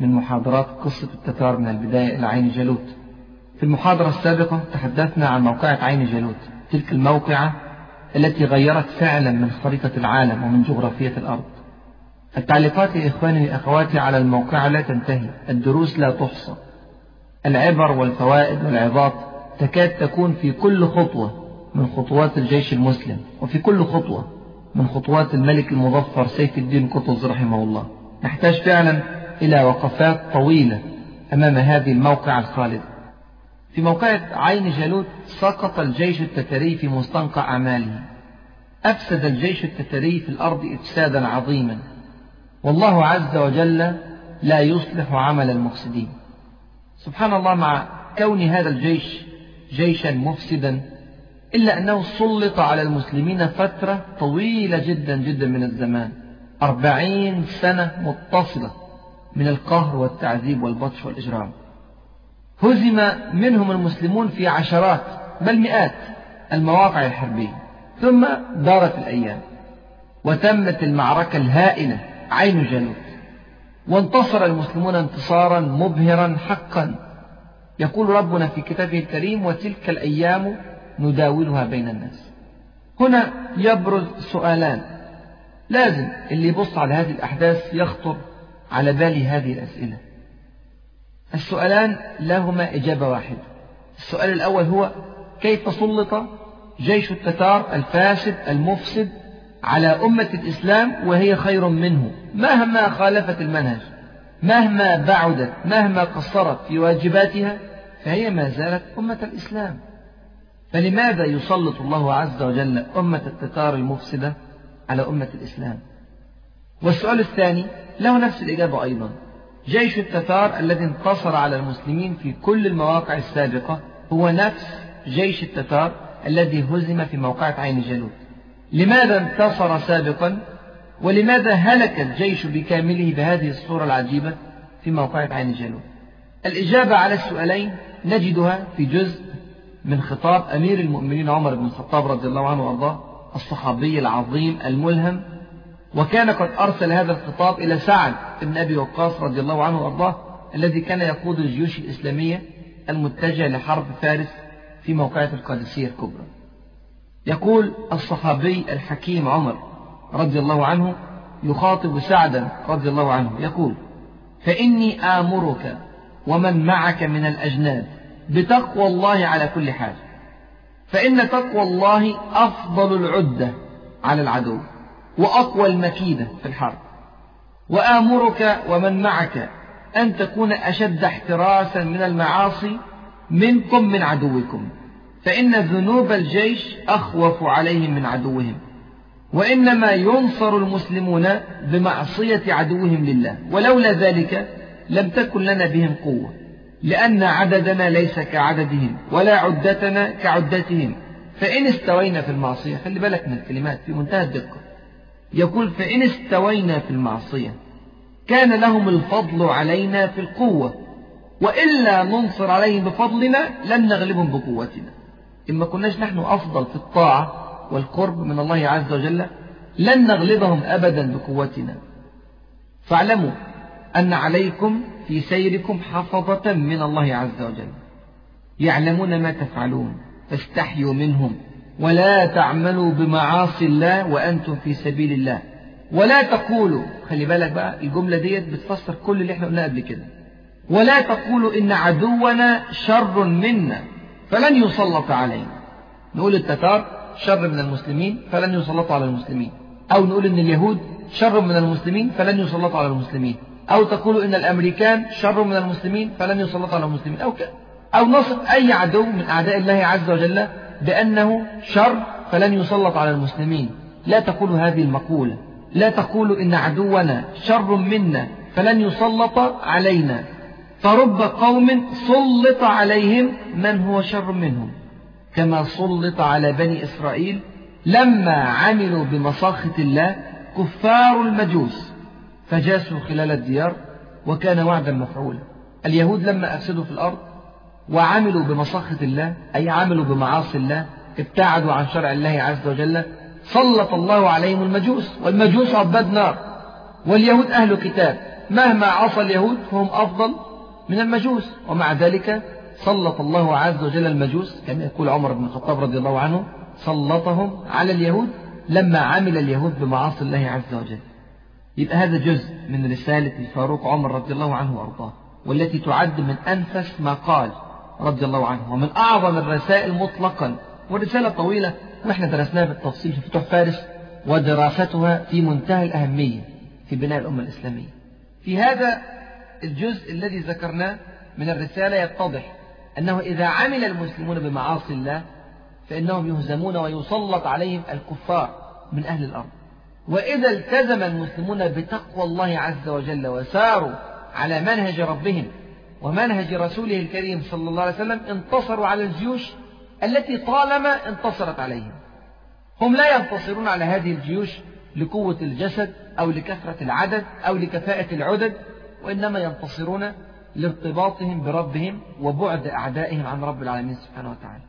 من محاضرات قصة التتار من البداية إلى عين جالوت. في المحاضرة السابقة تحدثنا عن موقعة عين جالوت تلك الموقعة التي غيرت فعلا من خريطة العالم ومن جغرافية الأرض. التعليقات يا إخواني وأخواتي على الموقعة لا تنتهي الدروس لا تحصى. العبر والفوائد والعظات تكاد تكون في كل خطوة من خطوات الجيش المسلم وفي كل خطوة من خطوات الملك المظفر سيف الدين قطز رحمه الله. نحتاج فعلا إلى وقفات طويلة أمام هذه الموقع الخالدة. في موقعة عين جالوت سقط الجيش التتري في مستنقع أعماله. أفسد الجيش التتري في الأرض إفسادا عظيما. والله عز وجل لا يصلح عمل المفسدين. سبحان الله مع كون هذا الجيش جيشا مفسدا إلا أنه سلط على المسلمين فترة طويلة جدا جدا من الزمان. أربعين سنة متصلة. من القهر والتعذيب والبطش والإجرام. هزم منهم المسلمون في عشرات بل مئات المواقع الحربية. ثم دارت الأيام وتمت المعركة الهائلة عين جالوت وانتصر المسلمون انتصارا مبهرا حقا. يقول ربنا في كتابه الكريم وتلك الأيام نداولها بين الناس هنا يبرز سؤالان. لازم اللي يبص على هذه الأحداث يخطر على بالي هذه الأسئلة. السؤالان لهما إجابة واحدة. السؤال الأول هو كيف سلط جيش التتار الفاسد المفسد على أمة الإسلام وهي خير منه؟ مهما خالفت المنهج مهما بعدت مهما قصرت في واجباتها فهي ما زالت أمة الإسلام. فلماذا يسلط الله عز وجل أمة التتار المفسدة على أمة الإسلام؟ والسؤال الثاني له نفس الإجابة أيضا. جيش التتار الذي انتصر على المسلمين في كل المواقع السابقة هو نفس جيش التتار الذي هزم في موقعة عين جالوت. لماذا انتصر سابقا؟ ولماذا هلك الجيش بكامله بهذه الصورة العجيبة في موقعة عين جالوت؟ الإجابة على السؤالين نجدها في جزء من خطاب أمير المؤمنين عمر بن الخطاب رضي الله عنه وأرضاه الصحابي العظيم الملهم وكان قد أرسل هذا الخطاب إلى سعد بن أبي وقاص رضي الله عنه وأرضاه الذي كان يقود الجيوش الإسلامية المتجهة لحرب فارس في موقعة القادسية الكبرى. يقول الصحابي الحكيم عمر رضي الله عنه يخاطب سعدا رضي الله عنه يقول فإني آمرك ومن معك من الأجناد بتقوى الله على كل حال فإن تقوى الله أفضل العدة على العدو. وأقوى المكيدة في الحرب. وآمرك ومن معك أن تكون أشد احتراسا من المعاصي منكم من عدوكم. فإن ذنوب الجيش أخوف عليهم من عدوهم. وإنما ينصر المسلمون بمعصية عدوهم لله. ولولا ذلك لم تكن لنا بهم قوة. لأن عددنا ليس كعددهم ولا عدتنا كعدتهم. فإن استوينا في المعصية خلي بالك من الكلمات في منتهى الدقة. يقول فإن استوينا في المعصية كان لهم الفضل علينا في القوة وإلا ننصر عليهم بفضلنا لن نغلبهم بقوتنا. إما كناش نحن أفضل في الطاعة والقرب من الله عز وجل لن نغلبهم أبدا بقوتنا. فاعلموا أن عليكم في سيركم حفظة من الله عز وجل. يعلمون ما تفعلون فاستحيوا منهم. ولا تعملوا بمعاصي الله وأنتم في سبيل الله. ولا تقولوا خلي بالك بقى الجملة ديت بتفسر كل اللي إحنا قلناه قبل كده. ولا تقولوا إن عدونا شر منا فلن يسلط علينا. نقول التتار شر من المسلمين فلن يسلطوا على المسلمين. أو نقول إن اليهود شر من المسلمين فلن يسلطوا على المسلمين. أو تقولوا إن الأمريكان شر من المسلمين فلن يسلطوا على المسلمين. أو كده. أو نصف أي عدو من أعداء الله عز وجل بأنه شر فلن يسلط على المسلمين. لا تقولوا هذه المقولة. لا تقولوا إن عدونا شر منا فلن يسلط علينا. فرب قوم سلط عليهم من هو شر منهم. كما سلط على بني إسرائيل لما عملوا بمساخة الله كفار المجوس. فجاسوا خلال الديار وكان وعدا مفعولا. اليهود لما أفسدوا في الأرض وعملوا بمساخة الله أي عملوا بمعاصي الله ابتعدوا عن شرع الله عز وجل سلط الله عليهم المجوس والمجوس عباد نار واليهود أهل كتاب مهما عصى اليهود فهم أفضل من المجوس ومع ذلك سلط الله عز وجل المجوس كما يقول عمر بن الخطاب رضي الله عنه سلطهم على اليهود لما عمل اليهود بمعاصي الله عز وجل. يبقى هذا جزء من رسالة الفاروق عمر رضي الله عنه وأرضاه والتي تعد من أنفس ما قال. رضي الله عنه. ومن أعظم الرسائل مطلقا والرسالة طويلة ونحن درسناها بالتفصيل في فتوح فارس ودراستها في منتهى الأهمية في بناء الأمة الإسلامية. في هذا الجزء الذي ذكرناه من الرسالة يتضح أنه إذا عمل المسلمون بمعاصي الله فإنهم يهزمون ويسلط عليهم الكفار من أهل الأرض. وإذا التزم المسلمون بتقوى الله عز وجل وساروا على منهج ربهم ومنهج رسوله الكريم صلى الله عليه وسلم انتصروا على الجيوش التي طالما انتصرت عليهم. هم لا ينتصرون على هذه الجيوش لقوة الجسد أو لكثرة العدد أو لكفاءة العدد وإنما ينتصرون لارتباطهم بربهم وبعد أعدائهم عن رب العالمين سبحانه وتعالى.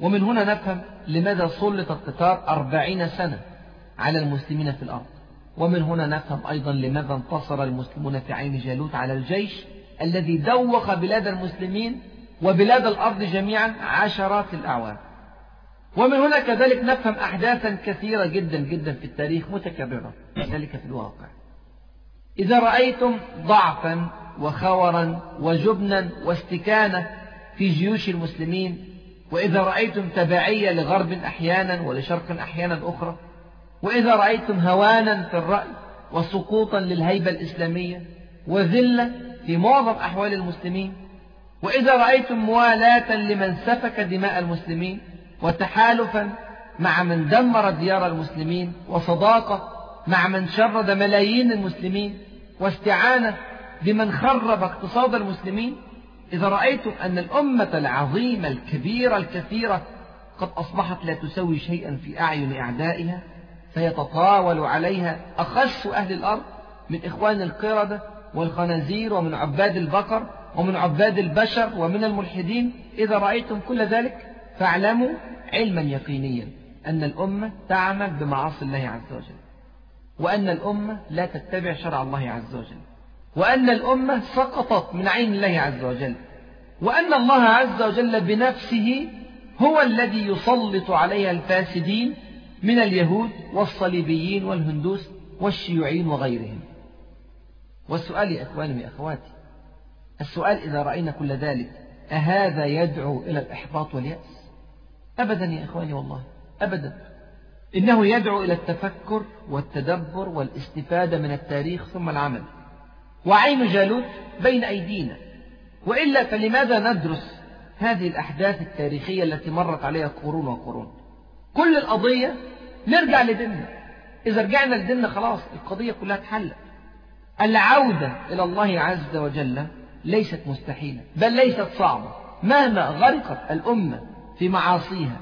ومن هنا نفهم لماذا سلط القطار أربعين سنة على المسلمين في الأرض. ومن هنا نفهم أيضا لماذا انتصر المسلمون في عين جالوت على الجيش الذي دوخ بلاد المسلمين وبلاد الأرض جميعا عشرات الأعوام. ومن هنا كذلك نفهم أحداثا كثيرة جدا جدا في التاريخ متكررة ذلك في الواقع. إذا رأيتم ضعفا وخورا وجبنا واستكانة في جيوش المسلمين وإذا رأيتم تبعية لغرب أحيانا ولشرق أحيانا أخرى وإذا رأيتم هوانا في الرأي وسقوطا للهيبة الإسلامية وذلة في معظم أحوال المسلمين وإذا رأيتم موالاة لمن سفك دماء المسلمين وتحالفا مع من دمر ديار المسلمين وصداقة مع من شرد ملايين المسلمين واستعانة بمن خرب اقتصاد المسلمين إذا رأيتم أن الأمة العظيمة الكبيرة الكثيرة قد أصبحت لا تسوي شيئا في أعين أعدائها فيتطاول عليها أخس أهل الأرض من إخوان القردة والخنازير ومن عباد البقر ومن عباد البشر ومن الملحدين. إذا رأيتم كل ذلك فاعلموا علما يقينيا أن الأمة تعمل بمعاصي الله عز وجل وأن الأمة لا تتبع شرع الله عز وجل وأن الأمة سقطت من عين الله عز وجل وأن الله عز وجل بنفسه هو الذي يسلط عليها الفاسدين من اليهود والصليبيين والهندوس والشيوعيين وغيرهم. والسؤال يا إخواني يا أخواتي السؤال إذا رأينا كل ذلك أهذا يدعو إلى الإحباط واليأس؟ أبدا يا إخواني والله أبدا. إنه يدعو إلى التفكر والتدبر والاستفادة من التاريخ ثم العمل. وعين جالوت بين أيدينا. وإلا فلماذا ندرس هذه الأحداث التاريخية التي مرت عليها قرون وقرون؟ كل القضية نرجع لديننا. إذا رجعنا لديننا خلاص القضية كلها اتحلت. العودة إلى الله عز وجل ليست مستحيلة بل ليست صعبة. مهما غرقت الأمة في معاصيها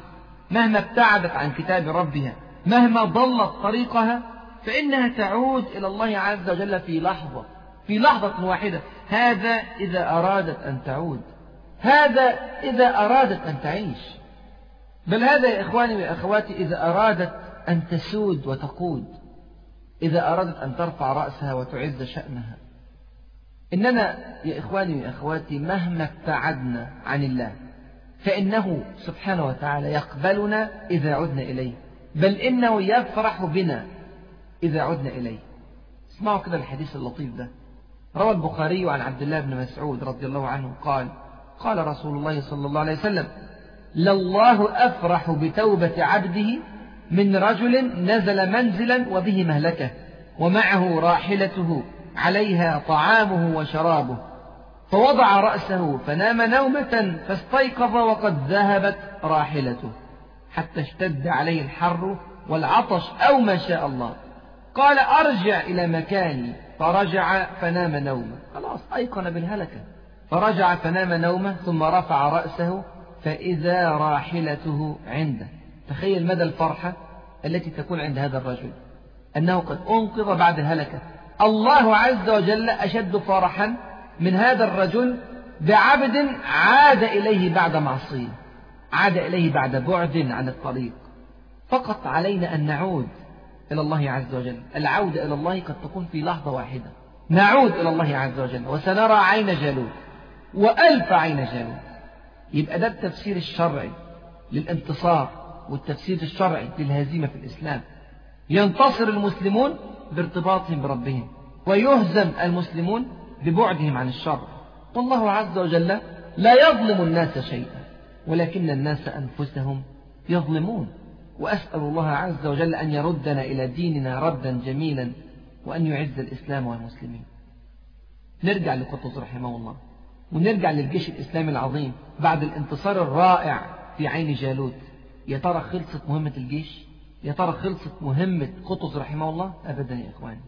مهما ابتعدت عن كتاب ربها مهما ضلت طريقها فإنها تعود إلى الله عز وجل في لحظة في لحظة واحدة. هذا إذا أرادت أن تعود. هذا إذا أرادت أن تعيش. بل هذا يا إخواني وأخواتي إذا أرادت أن تسود وتقود. إذا أرادت أن ترفع رأسها وتعز شأنها. إننا يا إخواني وأخواتي مهما ابتعدنا عن الله فإنه سبحانه وتعالى يقبلنا إذا عدنا إليه. بل إنه يفرح بنا إذا عدنا إليه. اسمعوا كده الحديث اللطيف ده. روى البخاري عن عبد الله بن مسعود رضي الله عنه قال قال رسول الله صلى الله عليه وسلم لله أفرح بتوبة عبده من رجل نزل منزلا وبه مهلكة ومعه راحلته عليها طعامه وشرابه. فوضع رأسه فنام نومة فاستيقظ وقد ذهبت راحلته. حتى اشتد عليه الحر والعطش أو ما شاء الله. قال أرجع إلى مكاني. فرجع فنام نومه. خلاص أيقن بالهلكة. فرجع فنام نومه ثم رفع رأسه فإذا راحلته عنده. تخيل مدى الفرحة التي تكون عند هذا الرجل. أنه قد أنقذ بعد الهلكة. الله عز وجل أشد فرحا من هذا الرجل بعبد عاد إليه بعد معصية. عاد إليه بعد بعد عن الطريق. فقط علينا أن نعود إلى الله عز وجل. العودة إلى الله قد تكون في لحظة واحدة. نعود إلى الله عز وجل وسنرى عين جالوت وألف عين جالوت. يبقى ده التفسير الشرعي للانتصار. والتفسير الشرعي للهزيمة في الإسلام. ينتصر المسلمون بارتباطهم بربهم ويهزم المسلمون ببعدهم عن الشر. والله عز وجل لا يظلم الناس شيئا ولكن الناس أنفسهم يظلمون. وأسأل الله عز وجل أن يردنا إلى ديننا ردا جميلا وأن يعز الإسلام والمسلمين. نرجع لقطز رحمه الله ونرجع للجيش الإسلامي العظيم بعد الانتصار الرائع في عين جالوت. يا ترى خلصت مهمة الجيش؟ يا ترى خلصت مهمة قطز رحمه الله؟ أبدا يا إخواني.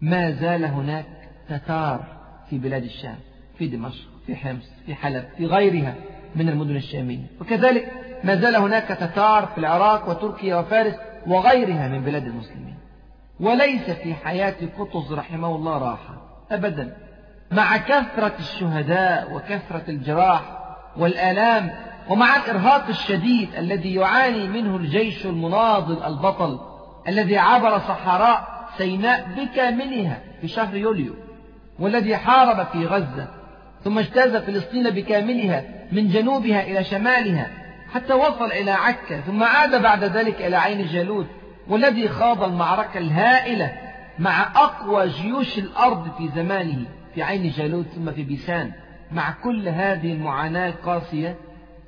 ما زال هناك تتار في بلاد الشام في دمشق في حمص في حلب في غيرها من المدن الشامية. وكذلك ما زال هناك تتار في العراق وتركيا وفارس وغيرها من بلاد المسلمين. وليس في حياة قطز رحمه الله راحة أبدا. مع كثرة الشهداء وكثرة الجراح والآلام ومع الإرهاق الشديد الذي يعاني منه الجيش المناضل البطل الذي عبر صحراء سيناء بكاملها في شهر يوليو والذي حارب في غزة ثم اجتاز فلسطين بكاملها من جنوبها إلى شمالها حتى وصل إلى عكا ثم عاد بعد ذلك إلى عين جالوت والذي خاض المعركة الهائلة مع أقوى جيوش الأرض في زمانه في عين جالوت ثم في بيسان مع كل هذه المعاناة القاسية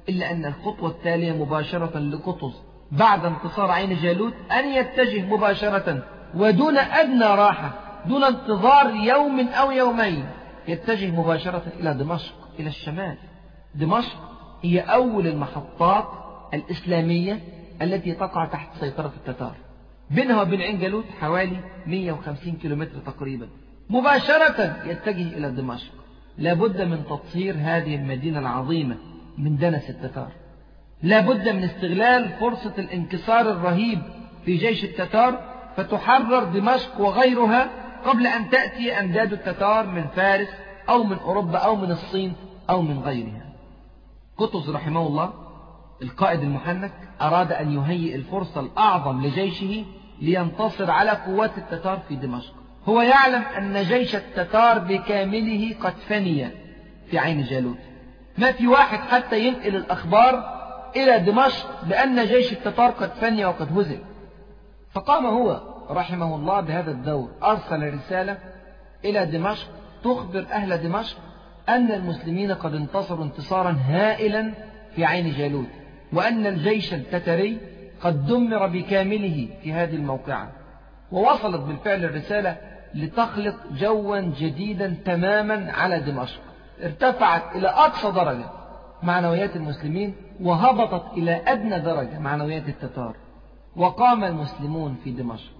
إلا أن الخطوة التالية مباشرة لقطز. بعد انتصار عين جالوت أن يتجه مباشرة ودون أدنى راحة دون انتظار يوم أو يومين يتجه مباشرة إلى دمشق إلى الشمال. دمشق هي أول المحطات الإسلامية التي تقع تحت سيطرة التتار. بينها وبين عين جالوت حوالي 150 كيلومتر تقريبا. مباشرة يتجه إلى دمشق. لابد من تطهير هذه المدينة العظيمة. من دنس التتار. لابد من استغلال فرصة الانكسار الرهيب في جيش التتار فتحرر دمشق وغيرها قبل أن تأتي أمداد التتار من فارس أو من أوروبا أو من الصين أو من غيرها. قطز رحمه الله القائد المحنك أراد أن يهيئ الفرصة الأعظم لجيشه لينتصر على قوات التتار في دمشق. هو يعلم أن جيش التتار بكامله قد فني في عين جالوت. ما في واحد حتى ينقل الأخبار إلى دمشق بأن جيش التتار قد فني وقد هزم فقام هو رحمه الله بهذا الدور أرسل رسالة إلى دمشق تخبر أهل دمشق أن المسلمين قد انتصروا انتصارا هائلا في عين جالوت وأن الجيش التتري قد دمر بكامله في هذه الموقعة. ووصلت بالفعل الرسالة لتخلق جوا جديدا تماما على دمشق. ارتفعت إلى أقصى درجة معنويات المسلمين وهبطت إلى أدنى درجة معنويات التتار. وقام المسلمون في دمشق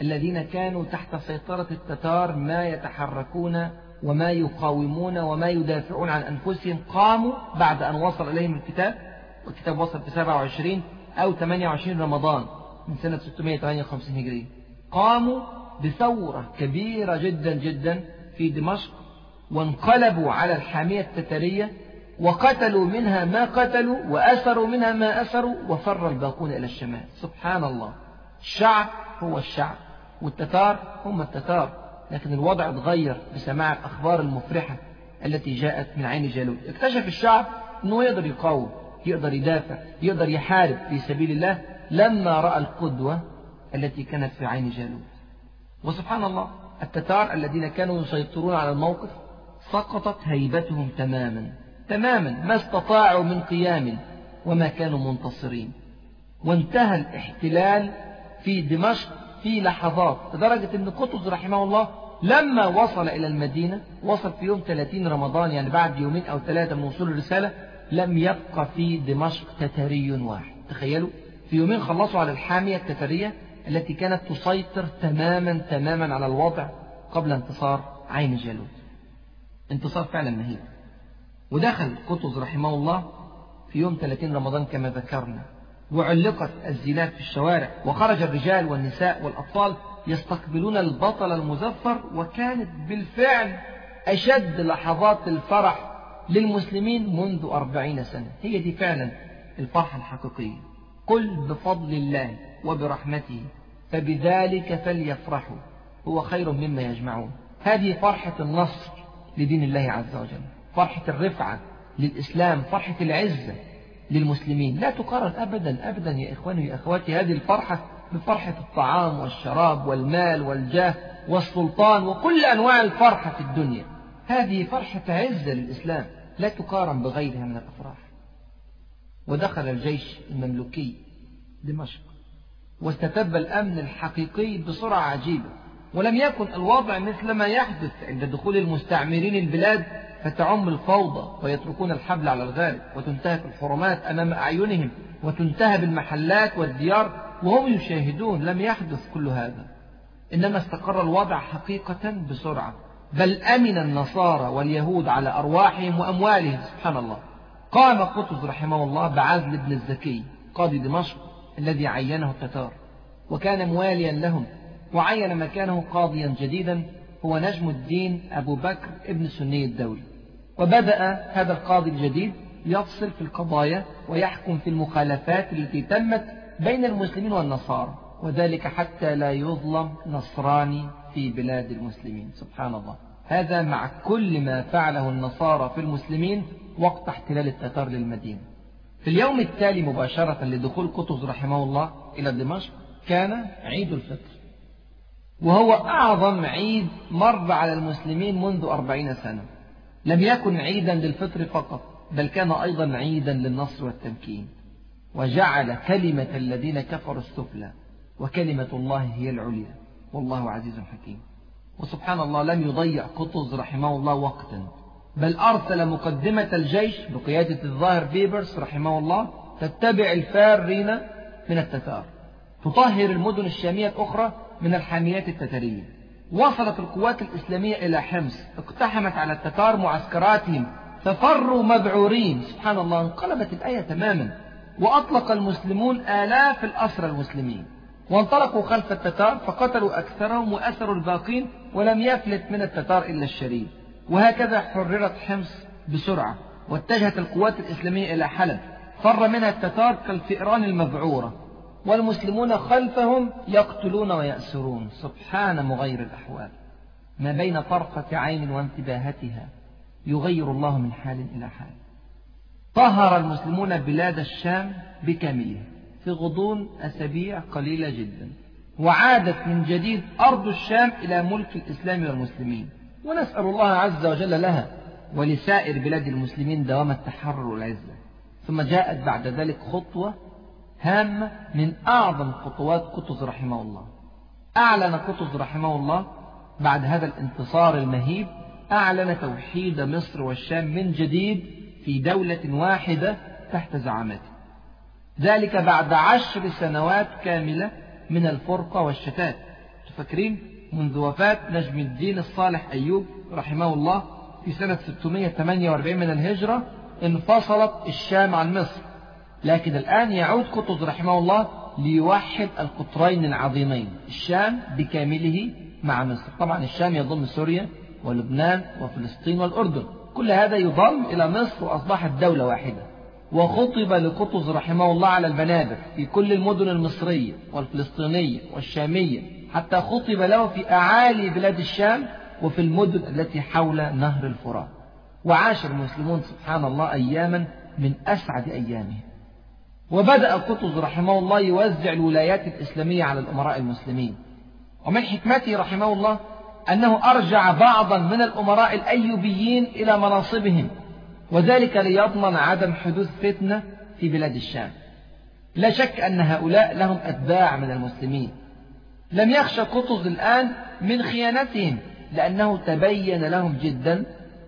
الذين كانوا تحت سيطرة التتار ما يتحركون وما يقاومون وما يدافعون عن أنفسهم قاموا بعد أن وصل إليهم الكتاب والكتاب وصل في 27 أو 28 رمضان من سنة 658 هجرية. قاموا بثورة كبيرة جدا جدا في دمشق وانقلبوا على الحامية التترية وقتلوا منها ما قتلوا وأسروا منها ما أسروا وفر الباقون إلى الشمال. سبحان الله. الشعب هو الشعب والتتار هم التتار لكن الوضع اتغير بسماع الأخبار المفرحة التي جاءت من عين جالوت. اكتشف الشعب أنه يقدر يقاوم يقدر يدافع يقدر يحارب في سبيل الله لما رأى القدوة التي كانت في عين جالوت. وسبحان الله التتار الذين كانوا يسيطرون على الموقف سقطت هيبتهم تماما. تماما. ما استطاعوا من قيام وما كانوا منتصرين. وانتهى الاحتلال في دمشق في لحظات لدرجة أن قطز رحمه الله لما وصل إلى المدينة وصل في يوم 30 رمضان يعني بعد يومين أو ثلاثة من وصول الرسالة لم يبقى في دمشق تتري واحد. تخيلوا في يومين خلصوا على الحامية التترية التي كانت تسيطر تماما تماما على الوضع قبل انتصار عين جالوت. انتصار فعلا مهيب. ودخل قطز رحمه الله في يوم 30 رمضان كما ذكرنا. وعلقت الزينات في الشوارع وخرج الرجال والنساء والأطفال يستقبلون البطل المزفر وكانت بالفعل أشد لحظات الفرح للمسلمين منذ أربعين سنة. هي دي فعلا الفرحة الحقيقية قل بفضل الله وبرحمته فبذلك فليفرحوا هو خير مما يجمعون. هذه فرحة النصر لدين الله عز وجل. فرحة الرفعة للإسلام فرحة العزة للمسلمين. لا تقارن أبدا أبدا يا إخواني يا أخواتي هذه الفرحة بفرحة الطعام والشراب والمال والجاه والسلطان وكل أنواع الفرحة في الدنيا. هذه فرحة عزة للإسلام. لا تقارن بغيرها من الأفراح. ودخل الجيش المملوكي دمشق واستتب الأمن الحقيقي بسرعة عجيبة. ولم يكن الوضع مثل ما يحدث عند دخول المستعمرين البلاد فتعم الفوضى ويتركون الحبل على الغارب وتنتهك الحرمات أمام أعينهم وتنتهب المحلات والديار وهم يشاهدون لم يحدث كل هذا. إنما استقر الوضع حقيقة بسرعة. بل أمن النصارى واليهود على أرواحهم وأموالهم. سبحان الله. قام قطز رحمه الله بعزل بن الزكي قاضي دمشق الذي عينه التتار. وكان مواليا لهم. وعين مكانه قاضيا جديدا هو نجم الدين أبو بكر ابن سني الدولي. وبدأ هذا القاضي الجديد يفصل في القضايا ويحكم في المخالفات التي تمت بين المسلمين والنصارى وذلك حتى لا يظلم نصراني في بلاد المسلمين. سبحان الله. هذا مع كل ما فعله النصارى في المسلمين وقت احتلال التتار للمدينة. في اليوم التالي مباشرة لدخول قطز رحمه الله إلى دمشق كان عيد الفطر. وهو أعظم عيد مر على المسلمين منذ أربعين سنة. لم يكن عيدا للفطر فقط بل كان أيضا عيدا للنصر والتمكين. وجعل كلمة الذين كفروا السفلى وكلمة الله هي العليا. والله عزيز حكيم. وسبحان الله لم يضيع قطز رحمه الله وقتا. بل أرسل مقدمة الجيش بقيادة الظاهر بيبرس رحمه الله تتبع الفارين من التتار. تطهر المدن الشامية الأخرى من الحاميات التترية وصلت القوات الإسلامية إلى حمص اقتحمت على التتار معسكراتهم ففروا مذعورين سبحان الله انقلبت الآية تماما. وأطلق المسلمون آلاف الأسرى المسلمين. وانطلقوا خلف التتار فقتلوا أكثرهم وأسروا الباقين ولم يفلت من التتار إلا الشريف. وهكذا حررت حمص بسرعة واتجهت القوات الإسلامية إلى حلب. فر منها التتار كالفئران المذعورة والمسلمون خلفهم يقتلون ويأسرون. سبحان مغير الأحوال. ما بين طرفة عين وانتباهتها يغير الله من حال إلى حال. طهر المسلمون بلاد الشام بكاملها في غضون أسابيع قليلة جدا. وعادت من جديد أرض الشام إلى ملك الإسلام والمسلمين. ونسأل الله عز وجل لها ولسائر بلاد المسلمين دوام التحرر والعزة. ثم جاءت بعد ذلك خطوة هامة من أعظم خطوات قطز رحمه الله. أعلن قطز رحمه الله بعد هذا الانتصار المهيب أعلن توحيد مصر والشام من جديد في دولة واحدة تحت زعامته. ذلك بعد عشر سنوات كاملة من الفرقة والشتات. تفكرين؟ منذ وفاة نجم الدين الصالح أيوب رحمه الله في سنة 648 من الهجرة انفصلت الشام عن مصر. لكن الآن يعود قطز رحمه الله ليوحد القطرين العظيمين الشام بكامله مع مصر. طبعا الشام يضم سوريا ولبنان وفلسطين والأردن. كل هذا يضم إلى مصر وأصبحت دولة واحدة. وخطب لقطز رحمه الله على المنابر في كل المدن المصرية والفلسطينية والشامية. حتى خطب له في أعالي بلاد الشام وفي المدن التي حول نهر الفرات. وعاش المسلمون سبحان الله أياما من أسعد أيامهم. وبدأ قطز رحمه الله يوزع الولايات الإسلامية على الأمراء المسلمين. ومن حكمته رحمه الله أنه أرجع بعضا من الأمراء الأيوبيين إلى مناصبهم وذلك ليضمن عدم حدوث فتنة في بلاد الشام. لا شك أن هؤلاء لهم أتباع من المسلمين. لم يخشى قطز الآن من خيانتهم لأنه تبين لهم جدا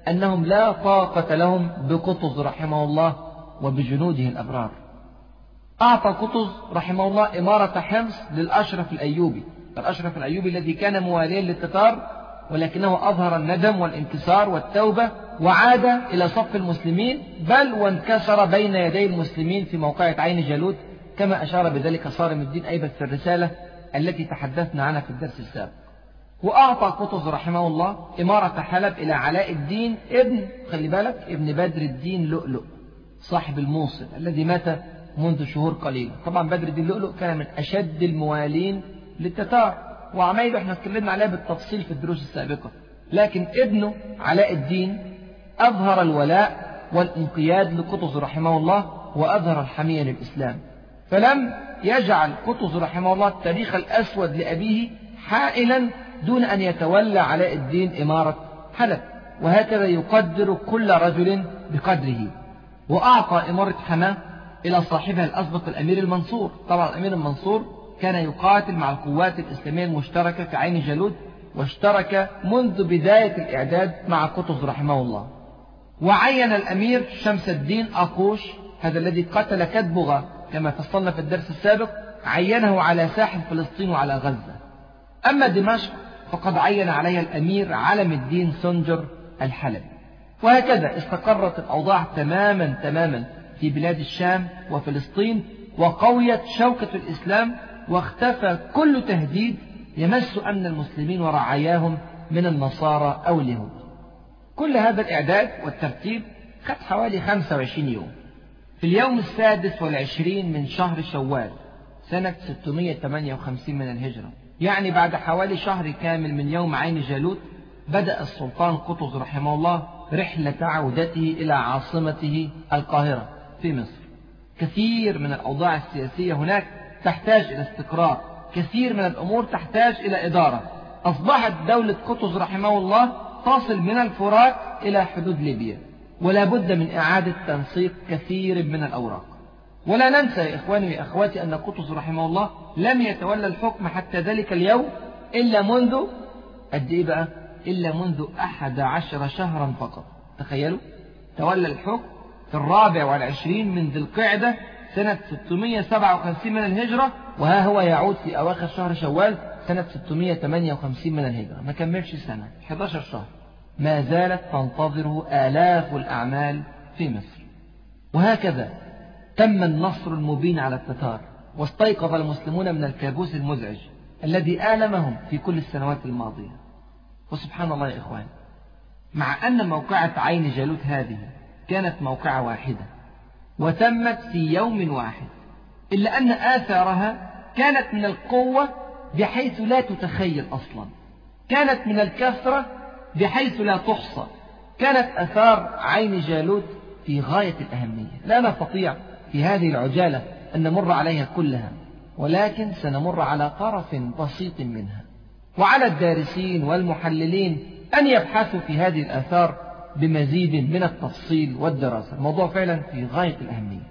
أنهم لا طاقة لهم بقطز رحمه الله وبجنوده الأبرار. أعطى قطز رحمه الله إمارة حمص للأشرف الأيوبي. الأشرف الأيوبي الذي كان مواليا للتتار ولكنه أظهر الندم والانكسار والتوبة وعاد إلى صف المسلمين بل وانكسر بين يدي المسلمين في موقعة عين جالوت كما أشار بذلك صارم الدين أيبك في الرسالة التي تحدثنا عنها في الدرس السابق. وأعطى قطز رحمه الله إمارة حلب إلى علاء الدين ابن خلي بالك ابن بدر الدين لؤلؤ صاحب الموصل الذي مات منذ شهور قليلة. طبعا بدر الدين لؤلؤ كان من أشد الموالين للتتار وعمايله إحنا اتكلمنا عليها بالتفصيل في الدروس السابقة. لكن ابنه علاء الدين أظهر الولاء والانقياد لقطز رحمه الله وأظهر الحمية للإسلام. فلم يجعل قطز رحمه الله التاريخ الأسود لأبيه حائلا دون أن يتولى علاء الدين إمارة حلب. وهكذا يقدر كل رجل بقدره. وأعطى إمارة حماة إلى صاحبها الأسبق الأمير المنصور. طبعا الأمير المنصور كان يقاتل مع القوات الإسلامية المشتركة في عين جالوت واشترك منذ بداية الإعداد مع قطز رحمه الله. وعين الأمير شمس الدين أقوش هذا الذي قتل كدبغة كما فصلنا في الدرس السابق عينه على ساحل فلسطين وعلى غزة. أما دمشق فقد عين عليها الأمير علم الدين سنجر الحلبي. وهكذا استقرت الأوضاع تماما تماما. في بلاد الشام وفلسطين وقويت شوكة الإسلام واختفى كل تهديد يمس أمن المسلمين ورعاياهم من النصارى أو اليهود. كل هذا الإعداد والترتيب خد حوالي 25 يوم. في اليوم السادس والعشرين من شهر شوال سنة 658 من الهجرة. يعني بعد حوالي شهر كامل من يوم عين جالوت بدأ السلطان قطز رحمه الله رحلة عودته إلى عاصمته القاهرة. في مصر. كثير من الأوضاع السياسية هناك تحتاج إلى استقرار. كثير من الأمور تحتاج إلى إدارة. أصبحت دولة قطز رحمه الله تصل من الفرات إلى حدود ليبيا ولا بد من إعادة تنسيق كثير من الأوراق. ولا ننسى يا إخواني وأخواتي أن قطز رحمه الله لم يتولى الحكم حتى ذلك اليوم إلا منذ قد إيه بقى؟ إلا منذ أحد عشر شهرا فقط. تخيلوا؟ تولى الحكم في الرابع والعشرين من ذي القعدة سنة 657 من الهجرة وها هو يعود في أواخر شهر شوال سنة 658 من الهجرة. ما كملش سنة 11 شهر. ما زالت تنتظره آلاف الأعمال في مصر. وهكذا تم النصر المبين على التتار واستيقظ المسلمون من الكابوس المزعج الذي آلمهم في كل السنوات الماضية. وسبحان الله يا إخوان مع أن موقعة عين جالوت هذه كانت موقعة واحدة وتمت في يوم واحد إلا أن آثارها كانت من القوة بحيث لا تتخيل أصلا كانت من الكثرة بحيث لا تحصى كانت أثار عين جالوت في غاية الأهمية. لا نستطيع في هذه العجالة أن نمر عليها كلها ولكن سنمر على طرف بسيط منها. وعلى الدارسين والمحللين أن يبحثوا في هذه الآثار بمزيد من التفصيل والدراسة. الموضوع فعلا في غاية الأهمية.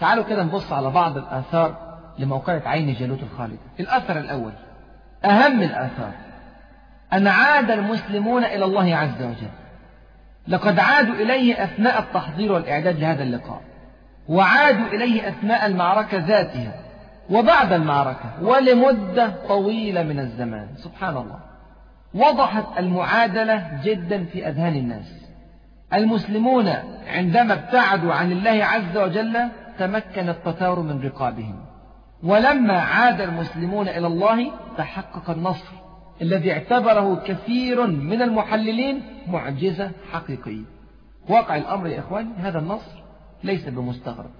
تعالوا كده نبص على بعض الآثار لموقعة عين جالوت الخالدة. الأثر الأول أهم الآثار أن عاد المسلمون إلى الله عز وجل. لقد عادوا إليه أثناء التحضير والإعداد لهذا اللقاء وعادوا إليه أثناء المعركة ذاتها وبعد المعركة ولمدة طويلة من الزمان. سبحان الله. وضحت المعادلة جدا في أذهان الناس. المسلمون عندما ابتعدوا عن الله عز وجل تمكن التتار من رقابهم. ولما عاد المسلمون إلى الله تحقق النصر الذي اعتبره كثير من المحللين معجزة حقيقية. واقع الأمر يا إخواني هذا النصر ليس بمستغرب.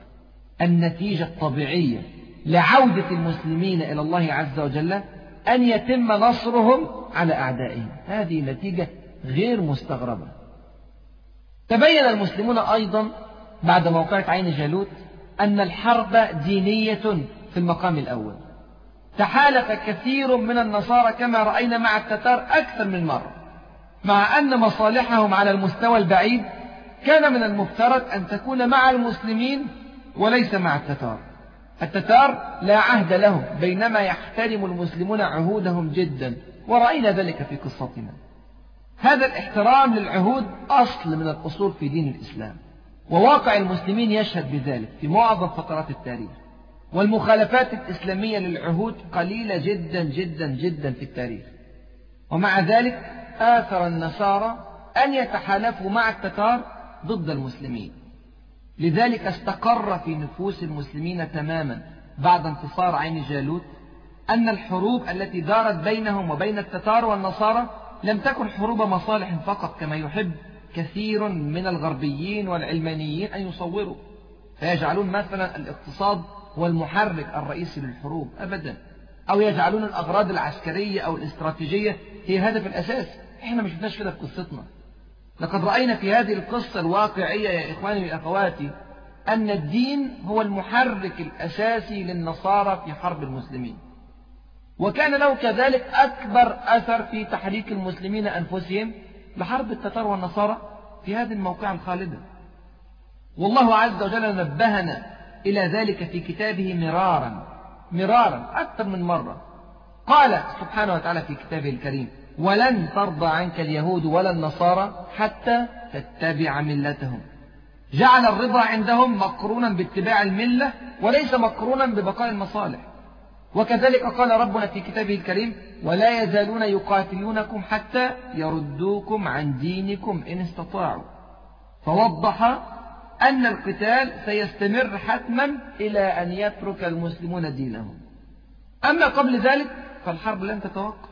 النتيجة الطبيعية لعودة المسلمين إلى الله عز وجل أن يتم نصرهم على أعدائهم. هذه نتيجة غير مستغربة. تبين المسلمون أيضا بعد موقعة عين جالوت أن الحرب دينية في المقام الأول. تحالف كثير من النصارى كما رأينا مع التتار أكثر من مرة مع أن مصالحهم على المستوى البعيد كان من المفترض أن تكون مع المسلمين وليس مع التتار. التتار لا عهد لهم بينما يحترم المسلمون عهودهم جدا ورأينا ذلك في قصتنا. هذا الاحترام للعهود أصل من الأصول في دين الإسلام وواقع المسلمين يشهد بذلك في معظم فترات التاريخ والمخالفات الإسلامية للعهود قليلة جدا جدا جدا في التاريخ. ومع ذلك آثر النصارى أن يتحالفوا مع التتار ضد المسلمين. لذلك استقر في نفوس المسلمين تماما بعد انتصار عين جالوت أن الحروب التي دارت بينهم وبين التتار والنصارى لم تكن حروب مصالح فقط كما يحب كثير من الغربيين والعلمانيين أن يصوروا. فيجعلون مثلا الاقتصاد هو المحرك الرئيسي للحروب أبدا. أو يجعلون الأغراض العسكرية أو الاستراتيجية هي الهدف الأساسي إحنا مش شفناش كده في قصتنا. لقد رأينا في هذه القصة الواقعية يا إخواني وأخواتي أن الدين هو المحرك الأساسي للنصارى في حرب المسلمين. وكان له كذلك أكبر أثر في تحريك المسلمين أنفسهم لحرب التتار والنصارى في هذه الموقعة الخالدة. والله عز وجل نبهنا إلى ذلك في كتابه مرارا مرارا أكثر من مرة. قال سبحانه وتعالى في كتابه الكريم ولن ترضى عنك اليهود ولا النصارى حتى تتبع ملتهم. جعل الرضا عندهم مقرونا باتباع الملة وليس مقرونا ببقاء المصالح. وكذلك قال ربنا في كتابه الكريم ولا يزالون يقاتلونكم حتى يردوكم عن دينكم إن استطاعوا. فوضح أن القتال سيستمر حتما إلى أن يترك المسلمون دينهم. أما قبل ذلك فالحرب لن تتوقف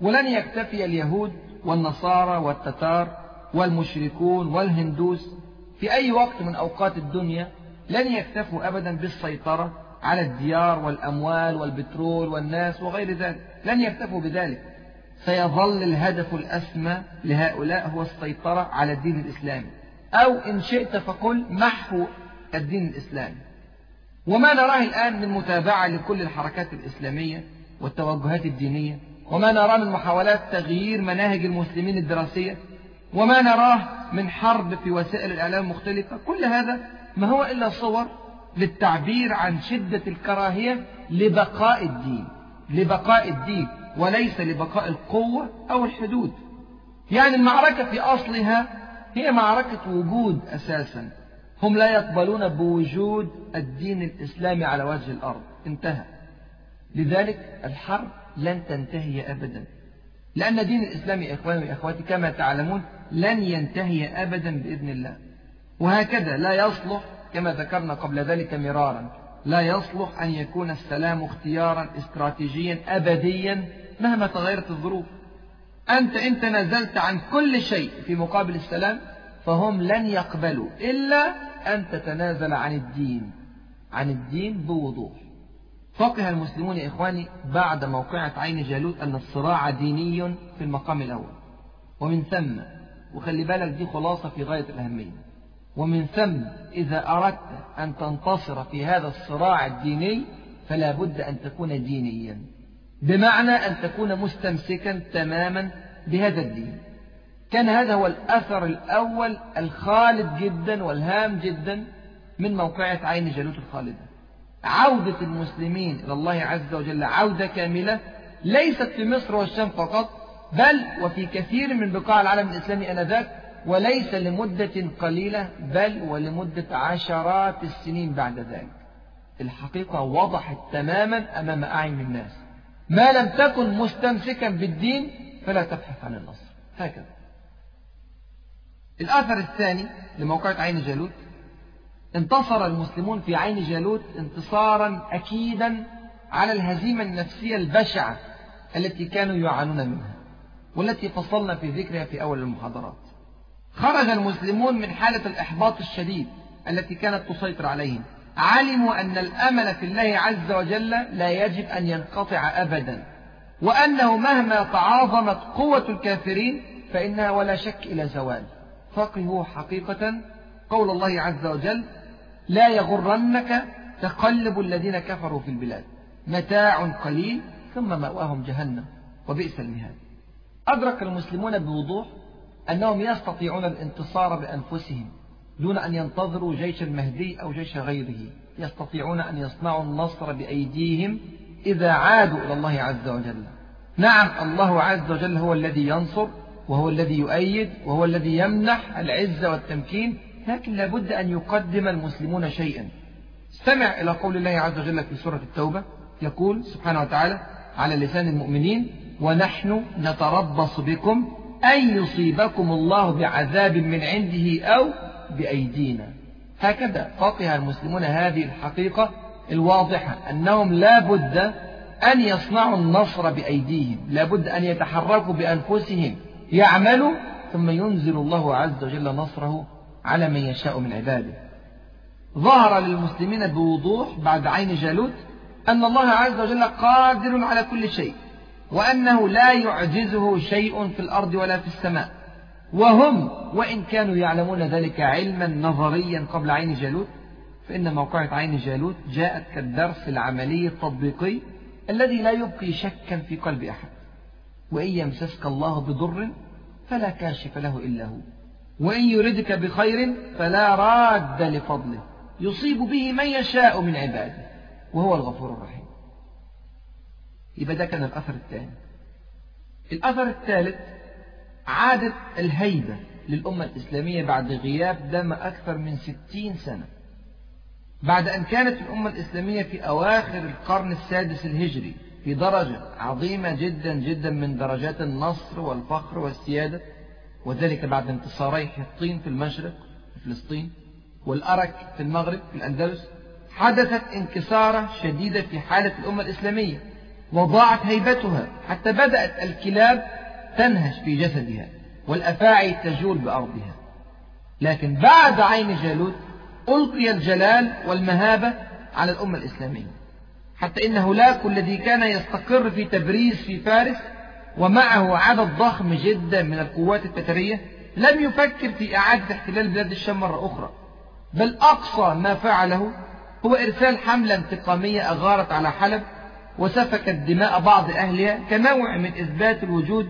ولن يكتفي اليهود والنصارى والتتار والمشركون والهندوس في أي وقت من أوقات الدنيا لن يكتفوا أبدا بالسيطرة على الديار والأموال والبترول والناس وغير ذلك. لن يكتفوا بذلك. سيظل الهدف الأسمى لهؤلاء هو السيطرة على الدين الإسلامي. أو إن شئت فقل محو الدين الإسلامي. وما نراه الآن من متابعة لكل الحركات الإسلامية والتوجهات الدينية. وما نراه من محاولات تغيير مناهج المسلمين الدراسية. وما نراه من حرب في وسائل الإعلام المختلفة كل هذا ما هو إلا صور للتعبير عن شدة الكراهية لبقاء الدين. لبقاء الدين وليس لبقاء القوة أو الحدود. يعني المعركة في أصلها هي معركة وجود أساسا. هم لا يقبلون بوجود الدين الإسلامي على وجه الأرض. انتهى. لذلك الحرب لن تنتهي أبدا. لأن دين الإسلام يا إخواني وإخواتي كما تعلمون لن ينتهي أبدا بإذن الله. وهكذا لا يصلح كما ذكرنا قبل ذلك مرارا لا يصلح أن يكون السلام اختيارا استراتيجيا أبديا مهما تغيرت الظروف. أنت إن تنازلت عن كل شيء في مقابل السلام فهم لن يقبلوا إلا أن تتنازل عن الدين عن الدين بوضوح. فقه المسلمون يا إخواني بعد موقعة عين جالوت أن الصراع ديني في المقام الأول. ومن ثم وخلي بالك دي خلاصة في غاية الأهمية. ومن ثم إذا أردت أن تنتصر في هذا الصراع الديني فلا بد أن تكون دينيا. بمعنى أن تكون مستمسكا تماما بهذا الدين. كان هذا هو الأثر الأول الخالد جدا والهام جدا من موقعة عين جالوت الخالدة عودة المسلمين إلى الله عز وجل عودة كاملة ليست في مصر والشام فقط بل وفي كثير من بقاع العالم الإسلامي آنذاك وليس لمدة قليلة بل ولمدة عشرات السنين بعد ذلك. الحقيقة وضحت تماما أمام أعين الناس. ما لم تكن مستمسكا بالدين فلا تبحث عن النصر. هكذا. الأثر الثاني لموقعة عين جالوت. انتصر المسلمون في عين جالوت انتصارا أكيدا على الهزيمة النفسية البشعة التي كانوا يعانون منها والتي فصلنا في ذكرها في أول المحاضرات. خرج المسلمون من حالة الإحباط الشديد التي كانت تسيطر عليهم. علموا أن الأمل في الله عز وجل لا يجب أن ينقطع أبدا وأنه مهما تعاظمت قوة الكافرين فإنها ولا شك إلى زوال. فقهوا حقيقة قول الله عز وجل لا يغرنك تقلب الذين كفروا في البلاد متاع قليل ثم مأواهم جهنم وبئس المهاد. أدرك المسلمون بوضوح أنهم يستطيعون الانتصار بأنفسهم دون أن ينتظروا جيش المهدي أو جيش غيره. يستطيعون أن يصنعوا النصر بأيديهم إذا عادوا إلى الله عز وجل. نعم الله عز وجل هو الذي ينصر وهو الذي يؤيد وهو الذي يمنح العزة والتمكين لكن لابد أن يقدم المسلمون شيئا. استمع إلى قول الله عز وجل في سورة التوبة يقول سبحانه وتعالى على لسان المؤمنين ونحن نتربص بكم أن يصيبكم الله بعذاب من عنده أو بأيدينا. هكذا فقه المسلمون هذه الحقيقة الواضحة أنهم لا بد أن يصنعوا النصر بأيديهم لا بد أن يتحركوا بأنفسهم يعملوا ثم ينزل الله عز وجل نصره على من يشاء من عباده. ظهر للمسلمين بوضوح بعد عين جالوت أن الله عز وجل قادر على كل شيء. وأنه لا يعجزه شيء في الأرض ولا في السماء. وهم وإن كانوا يعلمون ذلك علما نظريا قبل عين جالوت فإن موقعة عين جالوت جاءت كالدرس العملي التطبيقي الذي لا يبقي شكا في قلب أحد. وإن يمسسك الله بضر فلا كاشف له إلا هو. وإن يردك بخير فلا راد لفضله. يصيب به من يشاء من عباده وهو الغفور الرحيم. يبقى ده كان الأثر الثاني. الأثر الثالث عادت الهيبة للأمة الإسلامية بعد غياب دام أكثر من ستين سنة. بعد أن كانت الأمة الإسلامية في أواخر القرن السادس الهجري في درجة عظيمة جدا جدا من درجات النصر والفخر والسيادة وذلك بعد انتصاري حطين في المشرق في فلسطين والأرك في المغرب في الأندلس حدثت انكسارة شديدة في حالة الأمة الإسلامية. وضاعت هيبتها حتى بدأت الكلاب تنهش في جسدها والأفاعي تجول بأرضها. لكن بعد عين جالوت ألقي الجلال والمهابة على الأمة الإسلامية. حتى إن هولاكو الذي كان يستقر في تبريز في فارس ومعه عدد ضخم جدا من القوات التترية لم يفكر في إعادة احتلال بلاد الشام مرة أخرى. بل أقصى ما فعله هو إرسال حملة انتقامية أغارت على حلب وسفكت دماء بعض أهلها كنوع من إثبات الوجود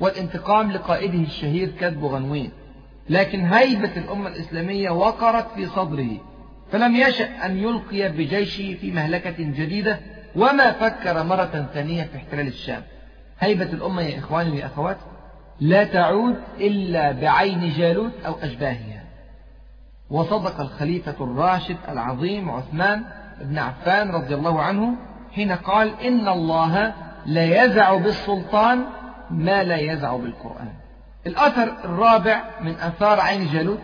والانتقام لقائده الشهير كاتب غنوين. لكن هيبة الأمة الإسلامية وقرت في صدره فلم يشأ أن يلقي بجيشه في مهلكة جديدة وما فكر مرة ثانية في احتلال الشام. هيبة الأمة يا إخواني يا أخوات لا تعود إلا بعين جالوت أو أشباهها. وصدق الخليفة الراشد العظيم عثمان بن عفان رضي الله عنه حين قال إن الله لا يزع بالسلطان ما لا يزع بالقرآن. الأثر الرابع من أثار عين جالوت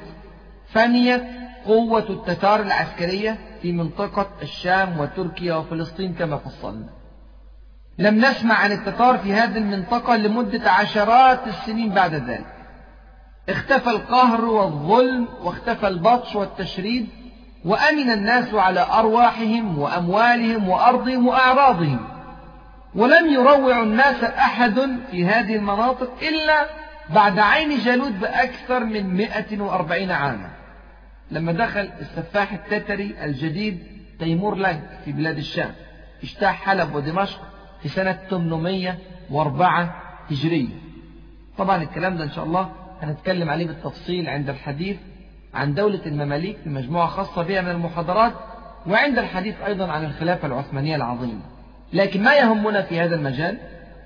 فنيت قوة التتار العسكرية في منطقة الشام وتركيا وفلسطين كما فصلنا. لم نسمع عن التتار في هذه المنطقة لمدة عشرات السنين بعد ذلك. اختفى القهر والظلم واختفى البطش والتشريد وأمن الناس على أرواحهم وأموالهم وأرضهم وأعراضهم. ولم يروع الناس أحد في هذه المناطق إلا بعد عين جالوت بأكثر من 140 عاما. لما دخل السفاح التتري الجديد تيمور لانك في بلاد الشام اجتاح حلب ودمشق في سنة 804 هجرية. طبعا الكلام ده إن شاء الله هنتكلم عليه بالتفصيل عند الحديث. عن دولة المماليك في مجموعة خاصة بها من المحاضرات وعند الحديث أيضا عن الخلافة العثمانية العظيمة. لكن ما يهمنا في هذا المجال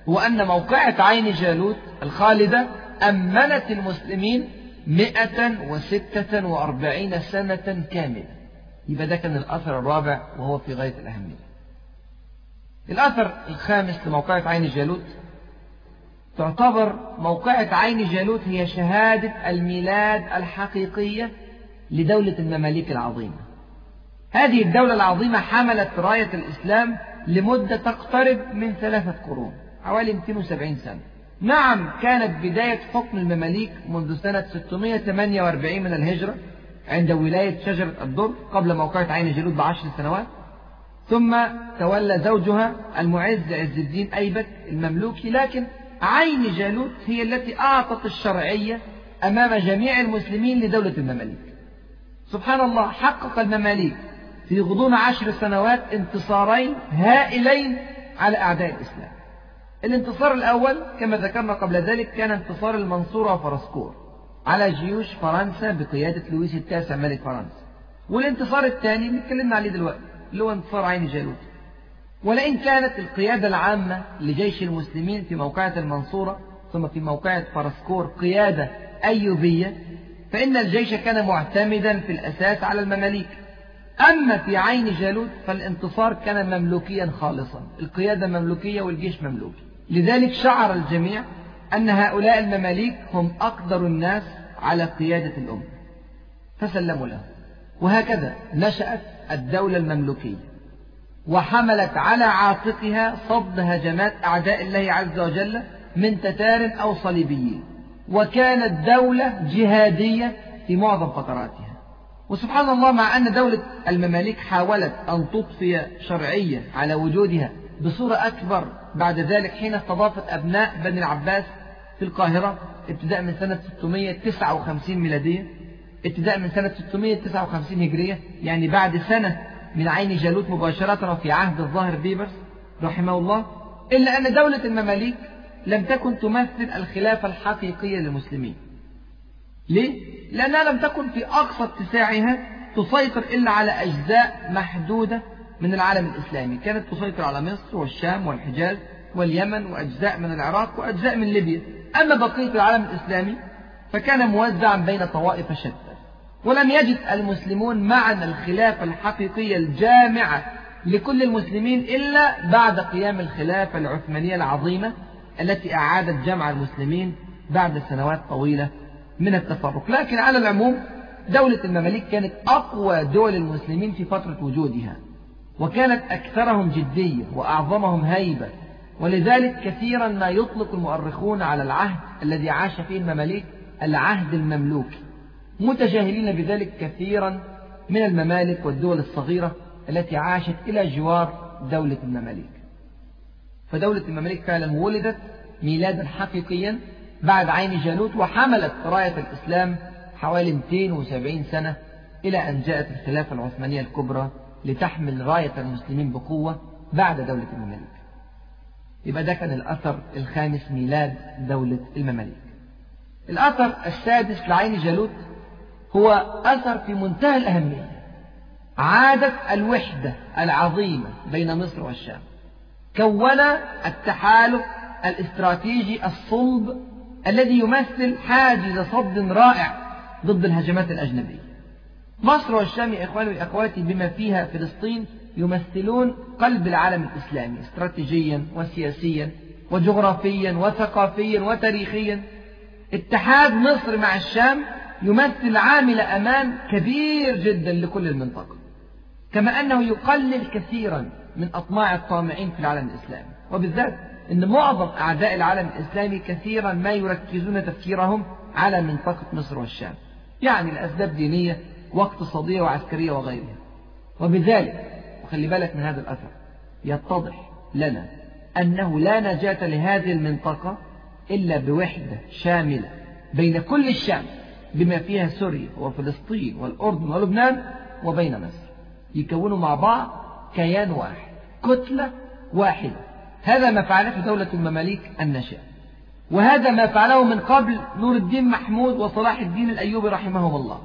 هو أن موقعة عين جالوت الخالدة أمنت المسلمين مئة وستة وأربعين سنة كاملة. يبقى ده كان الأثر الرابع وهو في غاية الأهمية. الأثر الخامس لموقعة عين جالوت تعتبر موقعة عين جالوت هي شهادة الميلاد الحقيقية لدولة المماليك العظيمة. هذه الدولة العظيمة حملت راية الإسلام لمدة تقترب من ثلاثة قرون حوالي 270 سنة. نعم كانت بداية حكم المماليك منذ سنة 648 من الهجرة عند ولاية شجرة الدر قبل موقعة عين جالوت بعشر سنوات. ثم تولى زوجها المعز عز الدين أيبك المملوكي لكن عين جالوت هي التي أعطت الشرعية أمام جميع المسلمين لدولة المماليك. سبحان الله حقق المماليك في غضون عشر سنوات انتصارين هائلين على أعداء الإسلام. الانتصار الأول كما ذكرنا قبل ذلك كان انتصار المنصورة وفرسكور على جيوش فرنسا بقيادة لويس التاسع ملك فرنسا. والانتصار الثاني اللي اتكلمنا عليه دلوقتي اللي هو انتصار عين جالوت. ولئن كانت القيادة العامة لجيش المسلمين في موقعة المنصورة ثم في موقعة فرسكور قيادة أيوبية فإن الجيش كان معتمدا في الأساس على المماليك. أما في عين جالوت فالانتصار كان مملوكيا خالصا. القيادة مملوكية والجيش مملوكي لذلك شعر الجميع أن هؤلاء المماليك هم أقدر الناس على قيادة الأمة. فسلموا له وهكذا نشأت الدولة المملوكية. وحملت على عاتقها صد هجمات أعداء الله عز وجل من تتار أو صليبيين. وكانت دولة جهادية في معظم فتراتها. وسبحان الله مع أن دولة المماليك حاولت أن تضفي شرعية على وجودها بصورة أكبر بعد ذلك حين استضافت أبناء بني العباس في القاهرة ابتداء من سنة 659 ميلادية ابتداء من سنة 659 هجرية يعني بعد سنة من عين جالوت مباشرة وفي عهد الظاهر بيبرس رحمه الله إلا أن دولة المماليك لم تكن تمثل الخلافة الحقيقية للمسلمين. ليه؟ لأنها لم تكن في أقصى اتساعها تسيطر إلا على أجزاء محدودة من العالم الإسلامي. كانت تسيطر على مصر والشام والحجاز واليمن وأجزاء من العراق وأجزاء من ليبيا. أما بقية العالم الإسلامي فكان موزعا بين طوائف شتى. ولم يجد المسلمون معنى الخلافة الحقيقية الجامعة لكل المسلمين إلا بعد قيام الخلافة العثمانية العظيمة التي أعادت جمع المسلمين بعد سنوات طويلة من التفرق. لكن على العموم دولة المماليك كانت أقوى دول المسلمين في فترة وجودها وكانت أكثرهم جدية وأعظمهم هيبة ولذلك كثيرا ما يطلق المؤرخون على العهد الذي عاش فيه المماليك العهد المملوكي متجاهلين بذلك كثيرا من الممالك والدول الصغيرة التي عاشت إلى جوار دولة المماليك. فدولة المماليك فعلا ولدت ميلادا حقيقيا بعد عين جالوت وحملت راية الإسلام حوالي 270 سنة إلى أن جاءت الخلافة العثمانية الكبرى لتحمل راية المسلمين بقوة بعد دولة المماليك. يبقى ده كان الأثر الخامس ميلاد دولة المماليك. الأثر السادس لعين جالوت هو أثر في منتهى الأهمية. عادة الوحدة العظيمة بين مصر والشام. كون التحالف الاستراتيجي الصلب الذي يمثل حاجز صد رائع ضد الهجمات الأجنبية. مصر والشام يا إخواني وأخواتي بما فيها فلسطين يمثلون قلب العالم الإسلامي استراتيجيا وسياسيا وجغرافيا وثقافيا وتاريخيا. اتحاد مصر مع الشام يمثل عامل أمان كبير جدا لكل المنطقة. كما أنه يقلل كثيرا من أطماع الطامعين في العالم الإسلامي. وبالذات أن معظم أعداء العالم الإسلامي كثيرا ما يركزون تفكيرهم على منطقة مصر والشام. يعني لأسباب دينية واقتصادية وعسكرية وغيرها. وبذلك وخلي بالك من هذا الأثر يتضح لنا أنه لا نجاة لهذه المنطقة إلا بوحدة شاملة بين كل الشام. بما فيها سوريا وفلسطين والأردن ولبنان وبين مصر. يكونوا مع بعض كيان واحد كتلة واحدة. هذا ما فعله دولة المماليك الناشئة. وهذا ما فعله من قبل نور الدين محمود وصلاح الدين الأيوبي رحمهم الله.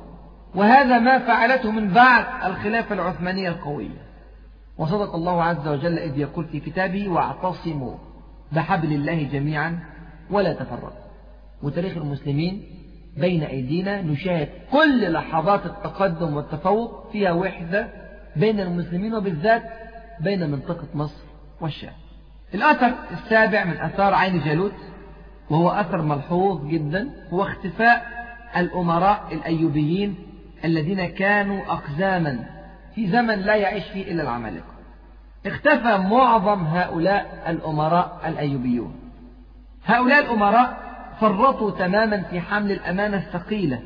وهذا ما فعلته من بعد الخلافة العثمانية القوية. وصدق الله عز وجل إذ يقول في كتابه واعتصموا بحبل الله جميعا ولا تفرقوا. وتاريخ المسلمين بين أيدينا نشاهد كل لحظات التقدم والتفوق فيها وحدة بين المسلمين وبالذات بين منطقة مصر والشام. الأثر السابع من أثار عين جالوت وهو أثر ملحوظ جدا هو اختفاء الأمراء الأيوبيين الذين كانوا أقزاما في زمن لا يعيش فيه إلا العمالقة. اختفى معظم هؤلاء الأمراء الأيوبيون. هؤلاء الأمراء فرطوا تماما في حمل الأمانة الثقيلة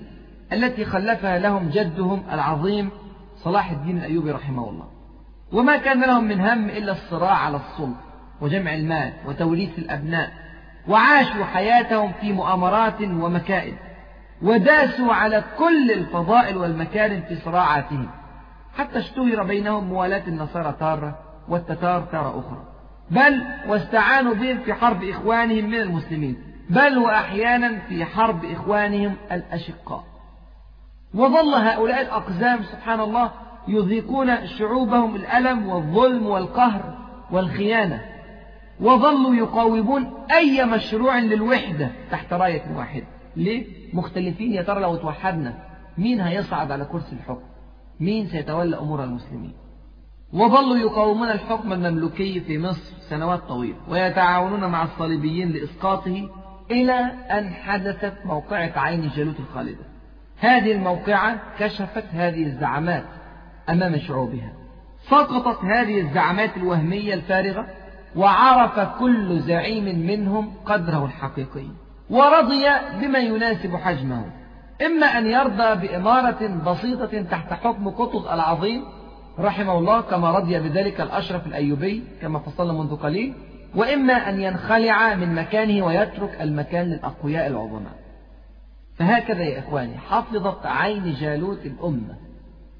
التي خلفها لهم جدهم العظيم صلاح الدين الأيوبي رحمه الله. وما كان لهم من هم إلا الصراع على السلطة وجمع المال وتوريث الأبناء وعاشوا حياتهم في مؤامرات ومكائد وداسوا على كل الفضائل والمكارم في صراعاتهم حتى اشتهر بينهم موالاة النصارى تارة والتتار تارة أخرى. بل واستعانوا بهم في حرب إخوانهم من المسلمين. بل وأحيانا في حرب إخوانهم الأشقاء. وظل هؤلاء الأقزام سبحان الله يذيقون شعوبهم الألم والظلم والقهر والخيانة وظلوا يقاومون أي مشروع للوحدة تحت راية واحدة ليه؟ مختلفين يا ترى لو توحدنا مين هيصعد على كرسي الحكم؟ مين سيتولى أمور المسلمين؟ وظلوا يقاومون الحكم المملوكي في مصر سنوات طويلة ويتعاونون مع الصليبيين لإسقاطه إلى أن حدثت موقعة عين جالوت الخالدة. هذه الموقعة كشفت هذه الزعامات أمام شعوبها. سقطت هذه الزعامات الوهمية الفارغة وعرف كل زعيم منهم قدره الحقيقي ورضي بما يناسب حجمه. إما أن يرضى بإمارة بسيطة تحت حكم قطز العظيم رحمه الله كما رضي بذلك الأشرف الأيوبي كما فصلنا منذ قليل وإما أن ينخلع من مكانه ويترك المكان للأقوياء العظماء. فهكذا يا إخواني حفظت عين جالوت الأمة.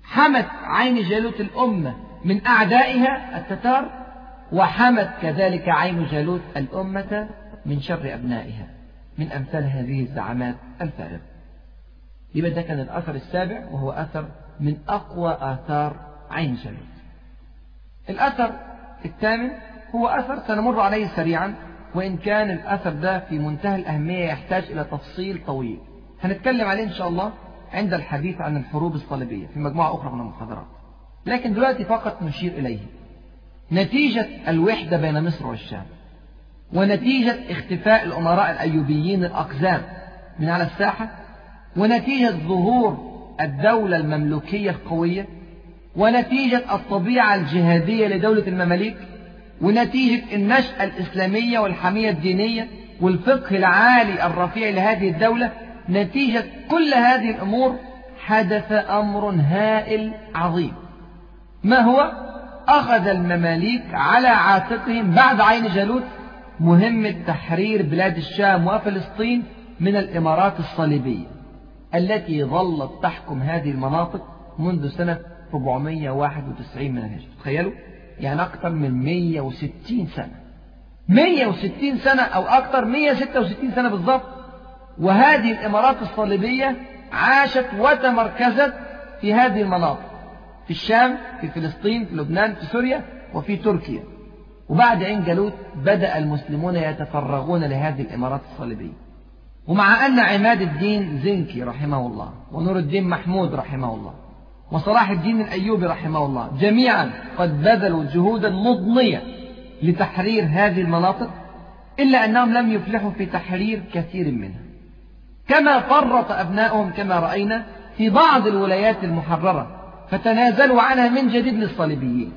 حمت عين جالوت الأمة من أعدائها التتار وحمت كذلك عين جالوت الأمة من شر أبنائها من أمثال هذه الزعامات الفارغة. يبقى ده كان الأثر السابع وهو أثر من أقوى آثار عين جالوت. الأثر الثامن هو أثر سنمر عليه سريعا وإن كان الأثر ده في منتهى الأهمية يحتاج إلى تفصيل طويل. هنتكلم عليه إن شاء الله عند الحديث عن الحروب الصليبية في مجموعة أخرى من المحاضرات. لكن دلوقتي فقط نشير إليه. نتيجة الوحدة بين مصر والشام ونتيجة اختفاء الأمراء الأيوبيين الأقزام من على الساحة ونتيجة ظهور الدولة المملوكية القوية ونتيجة الطبيعة الجهادية لدولة المماليك. ونتيجة النشأة الإسلامية والحمية الدينية والفقه العالي الرفيع لهذه الدولة نتيجة كل هذه الأمور حدث أمر هائل عظيم. ما هو؟ أخذ المماليك على عاتقهم بعد عين جالوت مهمة تحرير بلاد الشام وفلسطين من الإمارات الصليبية التي ظلت تحكم هذه المناطق منذ سنة 491 من الهجرة. تخيلوا؟ يعني أكثر من 160 سنة. 160 سنة أو أكثر 166 سنة بالضبط وهذه الإمارات الصليبية عاشت وتمركزت في هذه المناطق في الشام في فلسطين في لبنان في سوريا وفي تركيا. وبعد عين جالوت بدأ المسلمون يتفرغون لهذه الإمارات الصليبية. ومع أن عماد الدين زنكي رحمه الله ونور الدين محمود رحمه الله وصلاح الدين الأيوبي رحمه الله. جميعا قد بذلوا جهودا مضنية لتحرير هذه المناطق إلا أنهم لم يفلحوا في تحرير كثير منها. كما فرط أبنائهم كما رأينا في بعض الولايات المحررة فتنازلوا عنها من جديد للصليبيين.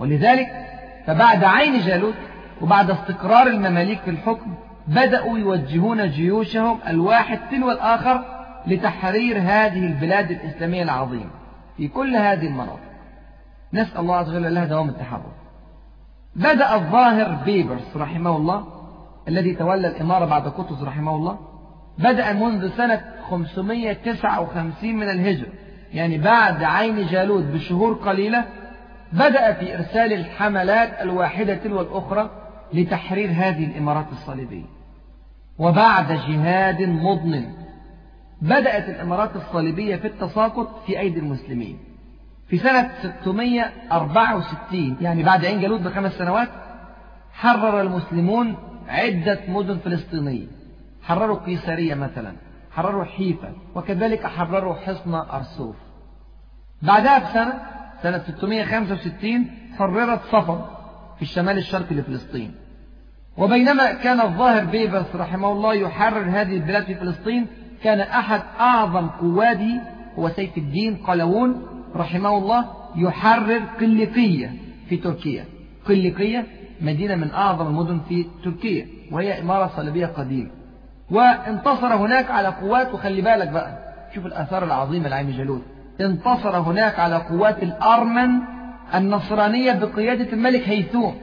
ولذلك فبعد عين جالوت وبعد استقرار المماليك في الحكم بدأوا يوجهون جيوشهم الواحد تلو الآخر لتحرير هذه البلاد الإسلامية العظيمة. في كل هذه المناطق نسأل الله عز وجل لها دوام التحرر. بدأ الظاهر بيبرس رحمه الله الذي تولى الإمارة بعد قطز رحمه الله بدأ منذ سنة 559 من الهجرة يعني بعد عين جالوت بشهور قليلة بدأ في إرسال الحملات الواحدة تلو الأخرى لتحرير هذه الإمارات الصليبية. وبعد جهاد مضن بدأت الإمارات الصليبية في التساقط في أيدي المسلمين. في سنة 664 يعني بعد عين جالوت بخمس سنوات حرر المسلمون عدة مدن فلسطينية. حرروا قيصرية مثلا حرروا حيفا وكذلك حرروا حصن أرسوف. بعدها بسنة سنة 665 حررت صفد في الشمال الشرقي لفلسطين. وبينما كان الظاهر بيبرس رحمه الله يحرر هذه البلاد في فلسطين كان أحد أعظم قواده هو سيف الدين قلاوون رحمه الله يحرر قلقية في تركيا. قلقية مدينة من أعظم المدن في تركيا وهي إمارة صليبية قديمة وانتصر هناك على قوات وخلي بالك بقى شوف الآثار العظيمة لعين جالوت انتصر هناك على قوات الأرمن النصرانية بقيادة الملك هيثوم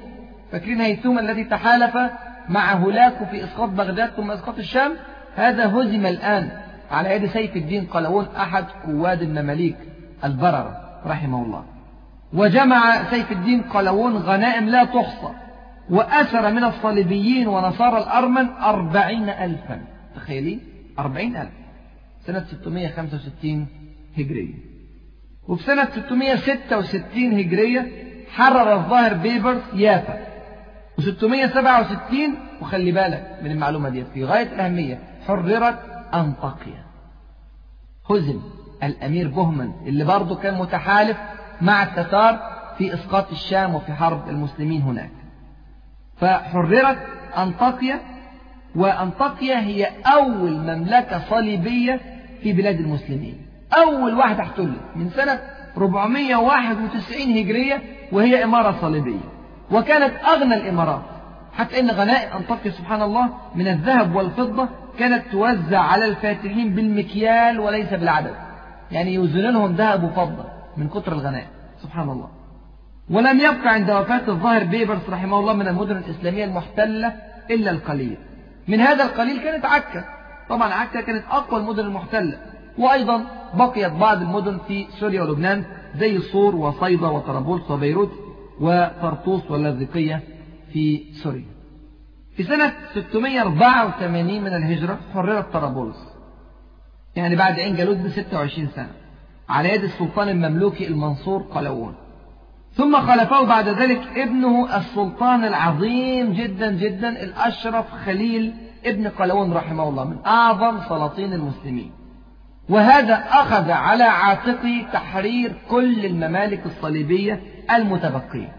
فاكرين هيثوم الذي تحالف مع هولاكو في إسقاط بغداد ثم إسقاط الشام؟ هذا هزم الآن على يد سيف الدين قلاوون أحد قواد المماليك البررة رحمه الله. وجمع سيف الدين قلاوون غنائم لا تحصى وأسر من الصليبيين ونصارى الأرمن أربعين ألفا. تخيلين أربعين ألف. سنة 665 هجرية. وفي سنة 666 هجرية حرر الظاهر بيبرس يافا. و667 وخلي بالك من المعلومة دي في غاية الأهمية حررت أنطاكيا هزم الأمير بهمن اللي برضه كان متحالف مع التتار في إسقاط الشام وفي حرب المسلمين هناك. فحررت أنطاكيا وأنطاكيا هي أول مملكة صليبية في بلاد المسلمين. أول واحدة احتلت من سنة 491 هجرية وهي إمارة صليبية. وكانت أغنى الإمارات حتى إن غنائم أنطاكيا سبحان الله من الذهب والفضة كانت توزع على الفاتحين بالمكيال وليس بالعدد. يعني يوزنونهم ذهب وفضة من كتر الغنائم سبحان الله. ولم يبقى عند وفاة الظاهر بيبرس رحمه الله من المدن الإسلامية المحتلة إلا القليل. من هذا القليل كانت عكا. طبعا عكا كانت أقوى المدن المحتلة. وأيضا بقيت بعض المدن في سوريا ولبنان زي صور وصيدا وطرابلس وبيروت وطرطوس واللاذقية في سوريا. في سنة 684 من الهجرة حررت طرابلس. يعني بعد عين جالوت ب 26 سنة. على يد السلطان المملوكي المنصور قلاوون ثم خلفه بعد ذلك ابنه السلطان العظيم جدا جدا الأشرف خليل ابن قلاوون رحمه الله من أعظم سلاطين المسلمين. وهذا أخذ على عاتقه تحرير كل الممالك الصليبية المتبقية.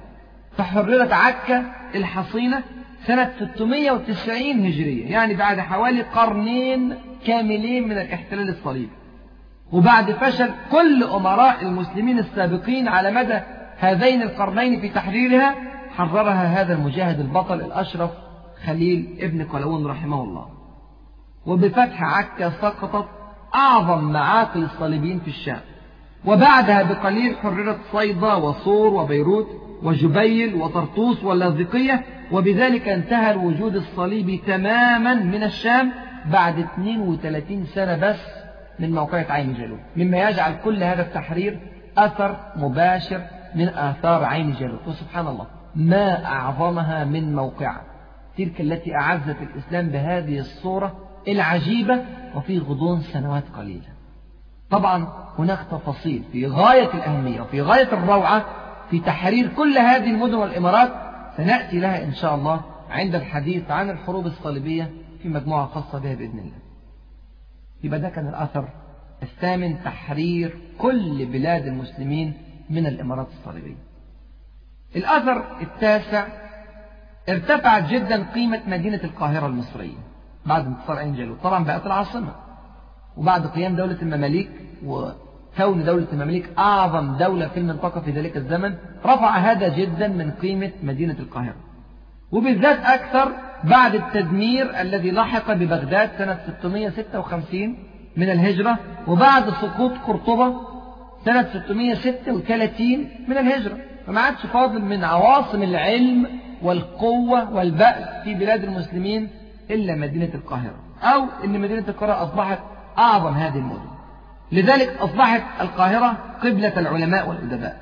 فحررت عكا الحصينة سنة 690 هجرية يعني بعد حوالي قرنين كاملين من الاحتلال الصليبي. وبعد فشل كل أمراء المسلمين السابقين على مدى هذين القرنين في تحريرها حررها هذا المجاهد البطل الأشرف خليل ابن قلاوون رحمه الله. وبفتح عكا سقطت أعظم معاقل الصليبيين في الشام. وبعدها بقليل حررت صيدا وصور وبيروت وجبيل وطرطوس واللاذقية وبذلك انتهى الوجود الصليبي تماما من الشام بعد 32 سنة بس من موقعة عين جالوت. مما يجعل كل هذا التحرير أثر مباشر من آثار عين جالوت. وسبحان الله ما أعظمها من موقعة تلك التي أعزت الإسلام بهذه الصورة العجيبة وفي غضون سنوات قليلة. طبعا هناك تفاصيل في غاية الأهمية وفي غاية الروعة في تحرير كل هذه المدن والإمارات سنأتي لها إن شاء الله عند الحديث عن الحروب الصليبية في مجموعة خاصة بها بإذن الله. يبقى ده كان الأثر الثامن تحرير كل بلاد المسلمين من الإمارات الصليبية. الأثر التاسع ارتفعت جدا قيمة مدينة القاهرة المصرية بعد انتصار عين جالوت. طبعا بقت العاصمة وبعد قيام دولة المماليك وكون دولة المماليك أعظم دولة في المنطقة في ذلك الزمن رفع هذا جدا من قيمة مدينة القاهرة. وبالذات أكثر بعد التدمير الذي لحق ببغداد سنة 656 من الهجرة وبعد سقوط قرطبة سنة 636 من الهجرة. فما عادش فاضل من عواصم العلم والقوة والبأس في بلاد المسلمين إلا مدينة القاهرة أو أن مدينة القاهرة أصبحت أعظم هذه المدن. لذلك أصبحت القاهرة قبلة العلماء والأدباء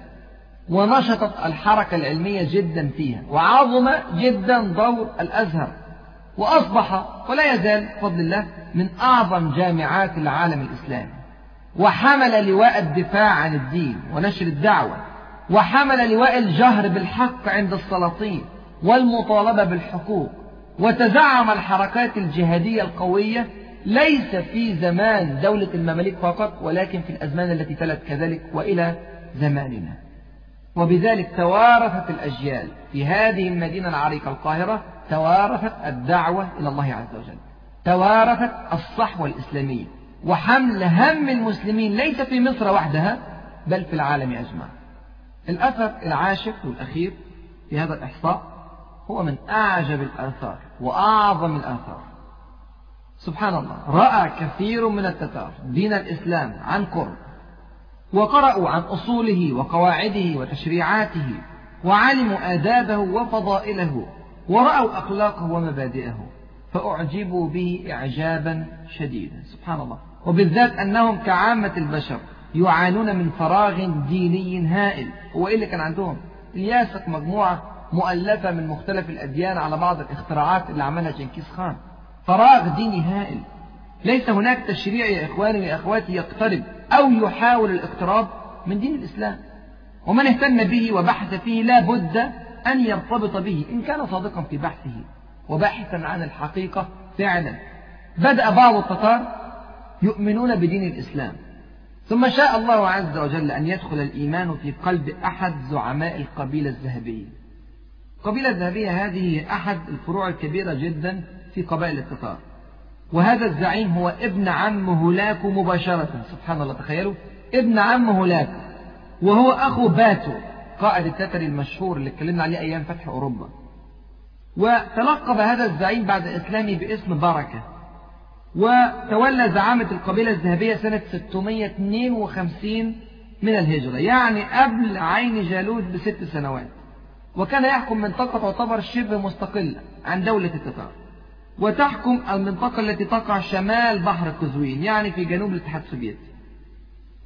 ونشطت الحركة العلمية جدا فيها وعظم جدا دور الأزهر وأصبح ولا يزال بفضل الله من أعظم جامعات العالم الإسلامي. وحمل لواء الدفاع عن الدين ونشر الدعوة وحمل لواء الجهر بالحق عند السلاطين والمطالبة بالحقوق وتزعم الحركات الجهادية القوية ليس في زمان دولة المماليك فقط ولكن في الأزمان التي تلت كذلك وإلى زماننا. وبذلك توارثت الأجيال في هذه المدينة العريقة القاهرة توارثت الدعوة إلى الله عز وجل. توارثت الصحوة الإسلامية. وحمل هم المسلمين ليس في مصر وحدها بل في العالم أجمع. الأثر العاشر والأخير في هذا الإحصاء هو من أعجب الآثار وأعظم الآثار. سبحان الله. رأى كثير من التتار دين الإسلام عن قرب وقرأوا عن أصوله وقواعده وتشريعاته وعلموا آدابه وفضائله ورأوا أخلاقه ومبادئه فأعجبوا به إعجابا شديدا. سبحان الله. وبالذات أنهم كعامة البشر يعانون من فراغ ديني هائل. هو إيه اللي كان عندهم؟ الياسق مجموعة مؤلفة من مختلف الأديان على بعض الاختراعات اللي عملها جنكيز خان. فراغ ديني هائل. ليس هناك تشريع يا إخواني يا أخواتي يقترب أو يحاول الاقتراب من دين الإسلام. ومن اهتم به وبحث فيه لا بد أن يرتبط به إن كان صادقا في بحثه وباحثا عن الحقيقة فعلا. بدأ بعض التتار يؤمنون بدين الإسلام. ثم شاء الله عز وجل أن يدخل الإيمان في قلب أحد زعماء القبيلة الذهبية. القبيلة الذهبية هذه أحد الفروع الكبيرة جدا في قبائل التتار. وهذا الزعيم هو ابن عم هولاكو مباشرة. سبحان الله تخيلوا. ابن عم هولاكو وهو أخو باتو قائد التتري المشهور اللي اتكلمنا عليه أيام فتح أوروبا. وتلقب هذا الزعيم بعد إسلامه باسم بركة وتولى زعامة القبيلة الذهبية سنة 652 من الهجرة يعني قبل عين جالوت بست سنوات. وكان يحكم منطقة تعتبر شبه مستقلة عن دولة التتار. وتحكم المنطقة التي تقع شمال بحر قزوين يعني في جنوب الاتحاد السوفيتي.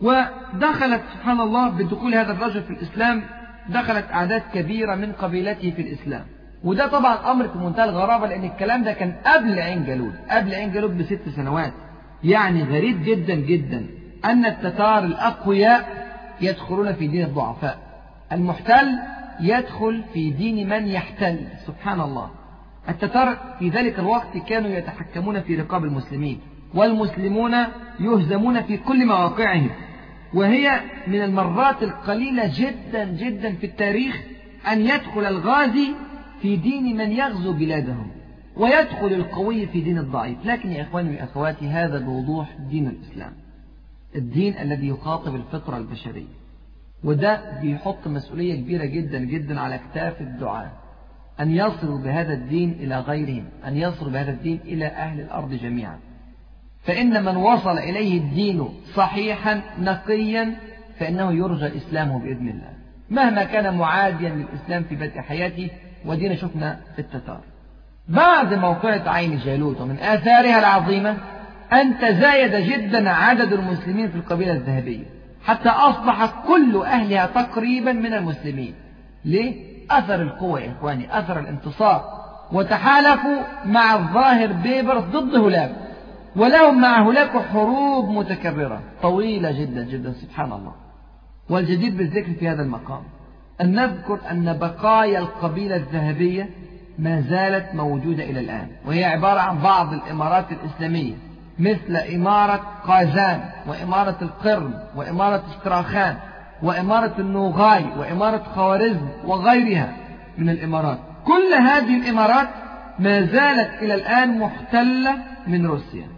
ودخلت سبحان الله بدخول هذا الرجل في الإسلام دخلت أعداد كبيرة من قبيلته في الإسلام. وده طبعا أمر في منتهى الغرابة لأن الكلام ده كان قبل عين جالوت قبل عين جالوت بست سنوات. يعني غريب جدا جدا أن التتار الأقوياء يدخلون في دين الضعفاء. المحتل يدخل في دين من يحتل سبحان الله. التتار في ذلك الوقت كانوا يتحكمون في رقاب المسلمين والمسلمون يهزمون في كل مواقعهم. وهي من المرات القليلة جدا جدا في التاريخ أن يدخل الغازي في دين من يغزو بلادهم ويدخل القوي في دين الضعيف. لكن يا إخواني وأخواتي هذا بوضوح دين الإسلام الدين الذي يخاطب الفطرة البشرية. وده بيحط مسؤولية كبيرة جدا جدا على أكتاف الدعاة. أن يصلوا بهذا الدين إلى غيرهم أن يصلوا بهذا الدين إلى أهل الأرض جميعا. فإن من وصل إليه الدين صحيحا نقيا فإنه يرجى إسلامه بإذن الله. مهما كان معاديا للإسلام في بدء حياته ودينا شفنا في التتار. بعد موقعة عين جالوت ومن آثارها العظيمة أن تزايد جدا عدد المسلمين في القبيلة الذهبية حتى أصبح كل أهلها تقريبا من المسلمين. ليه؟ أثر القوة يا إخواني أثر الانتصار. وتحالفوا مع الظاهر بيبرس ضد هولاكو ولهم مع هولاكو حروب متكررة طويلة جدا جدا سبحان الله. والجدير بالذكر في هذا المقام أن نذكر أن بقايا القبيلة الذهبية ما زالت موجودة إلى الآن وهي عبارة عن بعض الإمارات الإسلامية مثل إمارة قازان وإمارة القرم وإمارة استراخان وإمارة النوغاي وإمارة خوارزم وغيرها من الإمارات. كل هذه الإمارات ما زالت إلى الآن محتلة من روسيا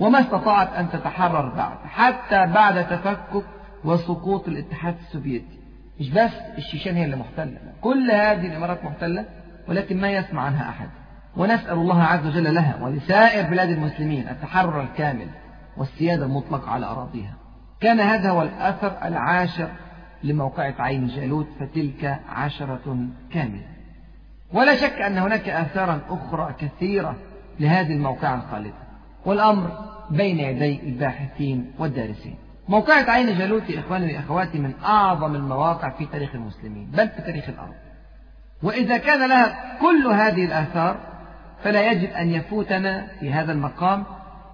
وما استطاعت أن تتحرر بعد حتى بعد تفكك وسقوط الاتحاد السوفيتي. مش بس الشيشان هي اللي محتلة كل هذه الإمارات محتلة ولكن ما يسمع عنها أحد. ونسأل الله عز وجل لها ولسائر بلاد المسلمين التحرر الكامل والسيادة المطلقة على أراضيها. كان هذا هو الأثر العاشر لموقعة عين جالوت فتلك عشرة كاملة. ولا شك أن هناك آثارا أخرى كثيرة لهذه الموقعة الخالدة. والأمر بين يدي الباحثين والدارسين. موقعة عين جالوت يا إخواني وأخواتي من أعظم المواقع في تاريخ المسلمين بل في تاريخ الأرض. وإذا كان لها كل هذه الآثار فلا يجب أن يفوتنا في هذا المقام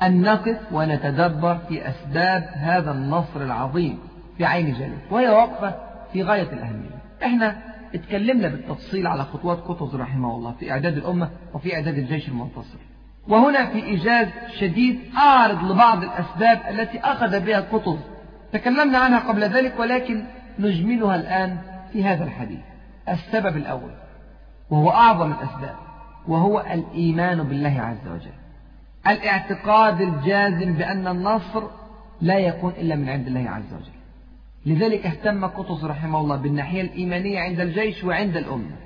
أن نقف ونتدبر في أسباب هذا النصر العظيم. في عين جالوت وهي وقفة في غاية الأهمية. إحنا اتكلمنا بالتفصيل على خطوات قطز رحمه الله في إعداد الأمة وفي إعداد الجيش المنتصر. وهنا في إيجاز شديد أعرض لبعض الأسباب التي أخذ بها قطز تكلمنا عنها قبل ذلك ولكن نجملها الآن في هذا الحديث. السبب الأول وهو أعظم الأسباب وهو الإيمان بالله عز وجل. الاعتقاد الجازم بأن النصر لا يكون إلا من عند الله عز وجل. لذلك اهتم قطز رحمه الله بالناحية الإيمانية عند الجيش وعند الأمة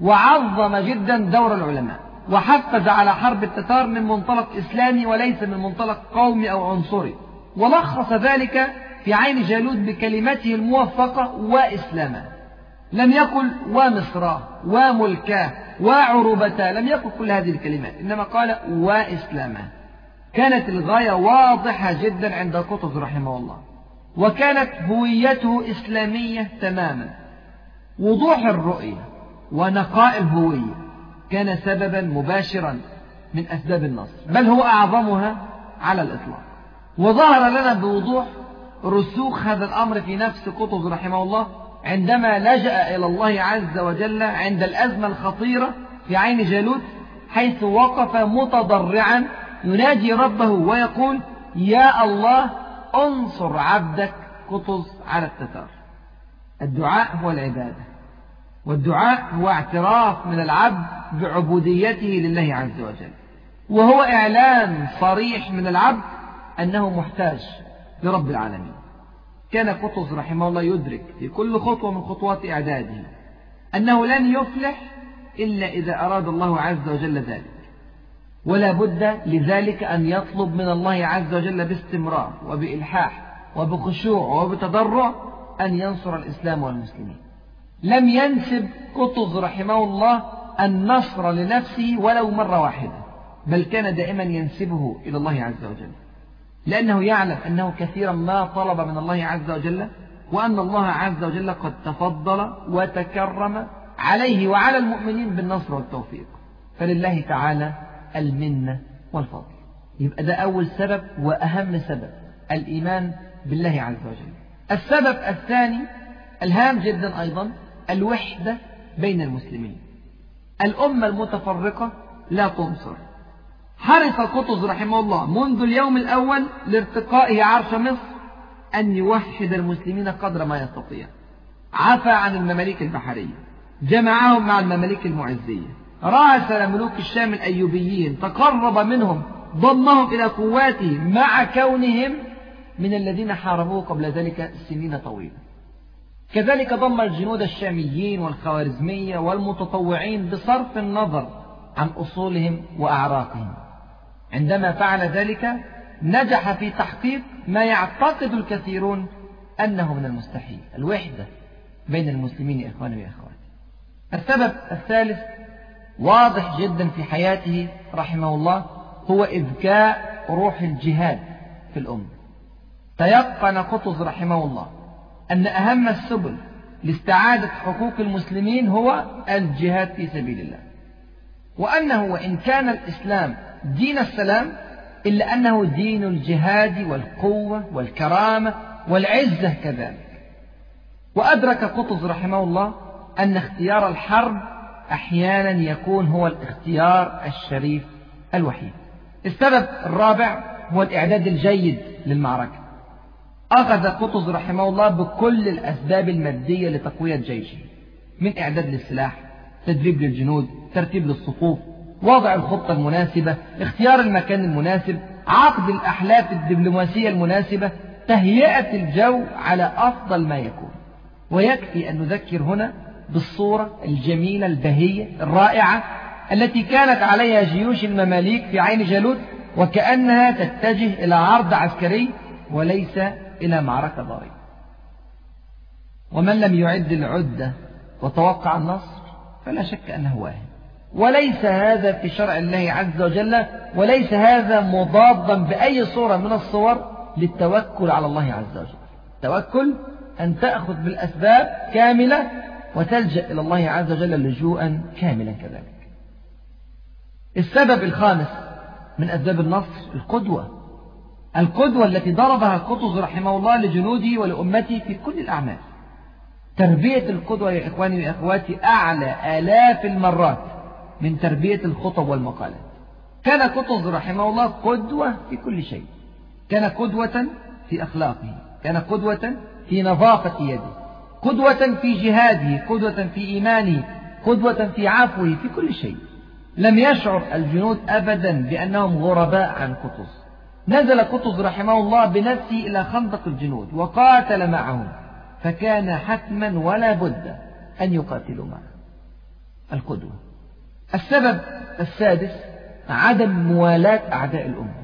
وعظم جدا دور العلماء وحفز على حرب التتار من منطلق إسلامي وليس من منطلق قومي أو عنصري ولخص ذلك في عين جالوت بكلمته الموفقة وإسلاما لم يقل ومصراه وملكاه وعروبتا لم يقل كل هذه الكلمات إنما قال وإسلاما كانت الغاية واضحة جدا عند قطز رحمه الله. وكانت هويته إسلامية تماما. وضوح الرؤية ونقاء الهوية كان سببا مباشرا من أسباب النصر بل هو أعظمها على الإطلاق. وظهر لنا بوضوح رسوخ هذا الأمر في نفس قطز رحمه الله عندما لجأ إلى الله عز وجل عند الأزمة الخطيرة في عين جالوت حيث وقف متضرعا يناجي ربه ويقول يا الله انصر عبدك قطز على التتار. الدعاء هو العبادة والدعاء هو اعتراف من العبد بعبوديته لله عز وجل. وهو إعلان صريح من العبد أنه محتاج لرب العالمين. كان قطز رحمه الله يدرك في كل خطوة من خطوات إعداده أنه لن يفلح إلا إذا أراد الله عز وجل ذلك. ولا بد لذلك أن يطلب من الله عز وجل باستمرار وبإلحاح وبخشوع وبتضرع أن ينصر الإسلام والمسلمين. لم ينسب قطز رحمه الله النصر لنفسه ولو مرة واحدة بل كان دائما ينسبه إلى الله عز وجل. لأنه يعلم أنه كثيرا ما طلب من الله عز وجل وأن الله عز وجل قد تفضل وتكرم عليه وعلى المؤمنين بالنصر والتوفيق. فلله تعالى المنة والفضل. يبقى ده أول سبب وأهم سبب الإيمان بالله عز وجل. السبب الثاني الهام جدا أيضا الوحدة بين المسلمين. الأمة المتفرقة لا تنصر. حرص قطز رحمه الله منذ اليوم الأول لارتقائه عرش مصر أن يوحد المسلمين قدر ما يستطيع. عفى عن المماليك البحرية. جمعهم مع المماليك المعزية. راسل ملوك الشام الأيوبيين تقرب منهم ضمهم إلى قواته مع كونهم من الذين حاربوه قبل ذلك سنين طويلة. كذلك ضم الجنود الشاميين والخوارزمية والمتطوعين بصرف النظر عن أصولهم وأعراقهم. عندما فعل ذلك نجح في تحقيق ما يعتقد الكثيرون أنه من المستحيل الوحدة بين المسلمين إخواني وأخواتي. السبب الثالث واضح جدا في حياته رحمه الله هو إذكاء روح الجهاد في الأمة. تيقن قطز رحمه الله أن أهم السبل لاستعادة حقوق المسلمين هو الجهاد في سبيل الله وأنه وإن كان الإسلام دين السلام إلا أنه دين الجهاد والقوة والكرامة والعزة كذلك. وأدرك قطز رحمه الله أن اختيار الحرب أحيانا يكون هو الاختيار الشريف الوحيد. السبب الرابع هو الإعداد الجيد للمعركة. أخذ قطز رحمه الله بكل الأسباب المادية لتقوية جيشه من إعداد للسلاح تدريب للجنود ترتيب للصفوف وضع الخطة المناسبة اختيار المكان المناسب عقد الأحلاف الدبلوماسية المناسبة تهيئة الجو على أفضل ما يكون. ويكفي أن نذكر هنا بالصورة الجميلة البهية الرائعة التي كانت عليها جيوش المماليك في عين جالوت وكأنها تتجه إلى عرض عسكري وليس إلى معركة ضارية ومن لم يعد العدة وتوقع النصر فلا شك أنه واهم وليس هذا في شرع الله عز وجل وليس هذا مضادا بأي صورة من الصور للتوكل على الله عز وجل. التوكل أن تأخذ بالأسباب كاملة وتلجأ إلى الله عز وجل لجوءا كاملا كذلك. السبب الخامس من أسباب النصر القدوة. القدوة التي ضربها قطز رحمه الله لجنوده ولأمته في كل الأعمال. تربية القدوة يا إخواني وأخواتي أعلى آلاف المرات من تربية الخطب والمقالات. كان قطز رحمه الله قدوة في كل شيء. كان قدوة في أخلاقه. كان قدوة في نظافة يده. قدوة في جهاده قدوة في إيمانه قدوة في عفوه في كل شيء. لم يشعر الجنود أبدا بأنهم غرباء عن قطز. نزل قطز رحمه الله بنفسه إلى خندق الجنود وقاتل معهم. فكان حتما ولا بد أن يقاتلوا معه. القدوة. السبب السادس عدم موالاة أعداء الأمة.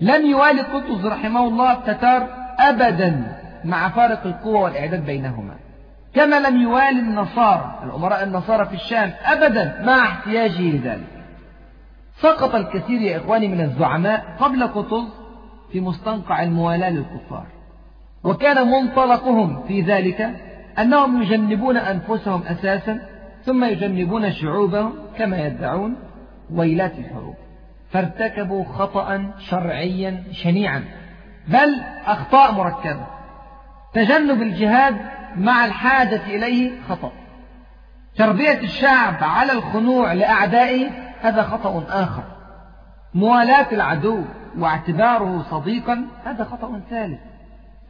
لم يوالي قطز رحمه الله التتار أبدا مع فارق القوة والإعداد بينهما. كما لم يوالي النصارى الأمراء النصارى في الشام أبدا مع احتياجه لذلك. سقط الكثير يا إخواني من الزعماء قبل قطز في مستنقع الموالاة للكفار. وكان منطلقهم في ذلك أنهم يجنبون أنفسهم أساسا ثم يجنبون شعوبهم كما يدعون ويلات الحروب. فارتكبوا خطأ شرعيا شنيعا بل أخطاء مركبة. تجنب الجهاد مع الحاجة إليه خطأ. تربية الشعب على الخنوع لأعدائه هذا خطأ آخر. موالاة العدو واعتباره صديقا هذا خطأ ثالث.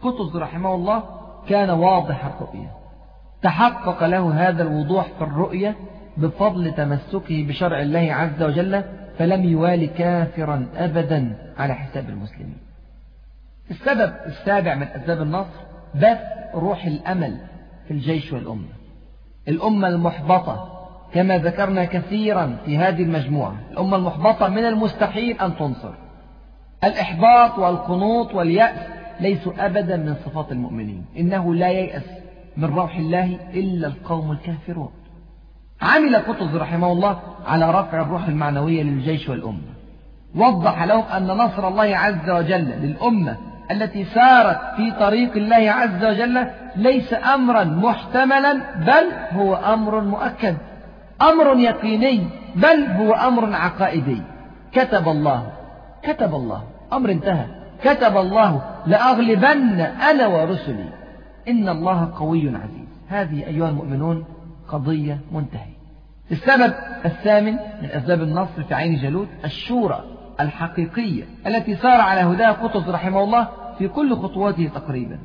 قطز رحمه الله كان واضح الرؤية تحقق له هذا الوضوح في الرؤية بفضل تمسكه بشرع الله عز وجل فلم يوالي كافرا أبدا على حساب المسلمين. السبب السابع من أسباب النصر بث روح الأمل في الجيش والأمة. الأمة المحبطة كما ذكرنا كثيرا في هذه المجموعة. الأمة المحبطة من المستحيل أن تنصر. الإحباط والقنوط واليأس ليسوا أبدا من صفات المؤمنين. إنه لا ييأس من روح الله إلا القوم الكافرون. عمل قطز رحمه الله على رفع الروح المعنوية للجيش والأمة. وضح لهم أن نصر الله عز وجل للأمة التي سارت في طريق الله عز وجل ليس أمرا محتملا بل هو أمر مؤكد. أمر يقيني بل هو أمر عقائدي. كتب الله كتب الله. أمر انتهى. كتب الله لأغلبن أنا ورسلي. إن الله قوي عزيز. هذه أيها المؤمنون قضية منتهية. السبب الثامن من أسباب النصر في عين جالوت الشورى الحقيقية التي سار على هداها قطز رحمه الله في كل خطواته تقريبا.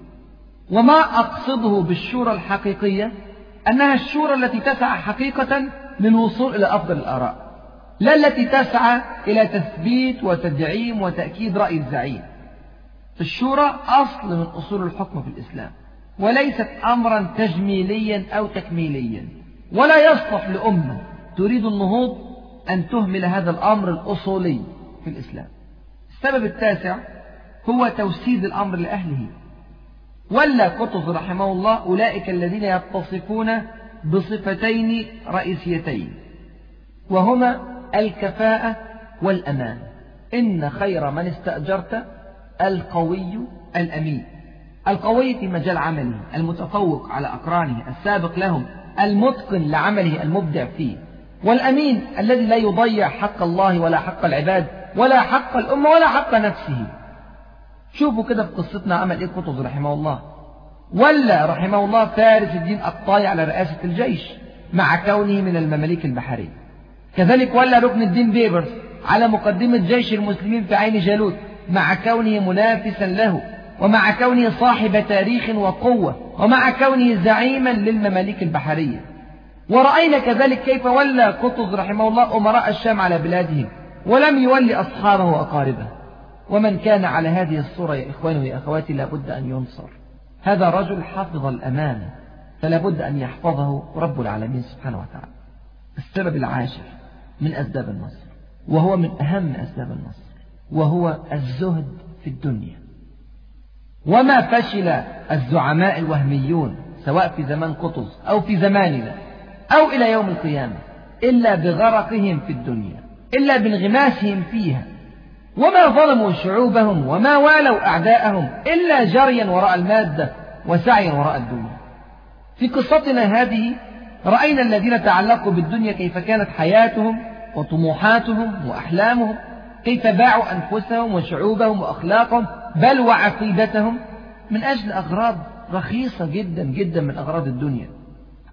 وما أقصده بالشورى الحقيقية؟ أنها الشورى التي تسعى حقيقة للوصول إلى أفضل الآراء. لا التي تسعى إلى تثبيت وتدعيم وتأكيد رأي الزعيم. الشورى أصل من أصول الحكم في الإسلام وليست أمرا تجميليا أو تكميليا. ولا يصلح لأمة تريد النهوض أن تهمل هذا الأمر الأصولي في الإسلام. السبب التاسع هو توسيد الأمر لأهله. ولا قطز رحمه الله أولئك الذين يتصفون بصفتين رئيسيتين وهما الكفاءة والأمان. إن خير من استأجرت القوي الأمين. القوي في مجال عمله المتفوق على أقرانه السابق لهم المتقن لعمله المبدع فيه. والأمين الذي لا يضيع حق الله ولا حق العباد ولا حق الأمة ولا حق نفسه. شوفوا كده في قصتنا عمل إيه قطز رحمه الله. ولا رحمه الله فارس الدين الطاي على رئاسة الجيش مع كونه من المماليك البحرية. كذلك ولا ركن الدين بيبرس على مقدمة جيش المسلمين في عين جالوت مع كونه منافسا له ومع كونه صاحب تاريخ وقوة ومع كونه زعيما للمماليك البحرية. ورأينا كذلك كيف ولى قطز رحمه الله أمراء الشام على بلادهم ولم يولي أصحابه وأقاربه. ومن كان على هذه الصورة يا إخواني ويا أخواتي لابد أن ينصر. هذا رجل حفظ الأمانة فلا بد أن يحفظه رب العالمين سبحانه وتعالى. السبب العاشر من أسباب النصر وهو من أهم أسباب النصر وهو الزهد في الدنيا. وما فشل الزعماء الوهميون سواء في زمان قطز أو في زماننا أو إلى يوم القيامة إلا بغرقهم في الدنيا إلا بانغماسهم فيها. وما ظلموا شعوبهم وما والوا أعداءهم إلا جريا وراء المادة وسعيا وراء الدنيا. في قصتنا هذه رأينا الذين تعلقوا بالدنيا كيف كانت حياتهم وطموحاتهم وأحلامهم كيف باعوا أنفسهم وشعوبهم وأخلاقهم بل وعقيدتهم من أجل أغراض رخيصة جدا جدا من أغراض الدنيا.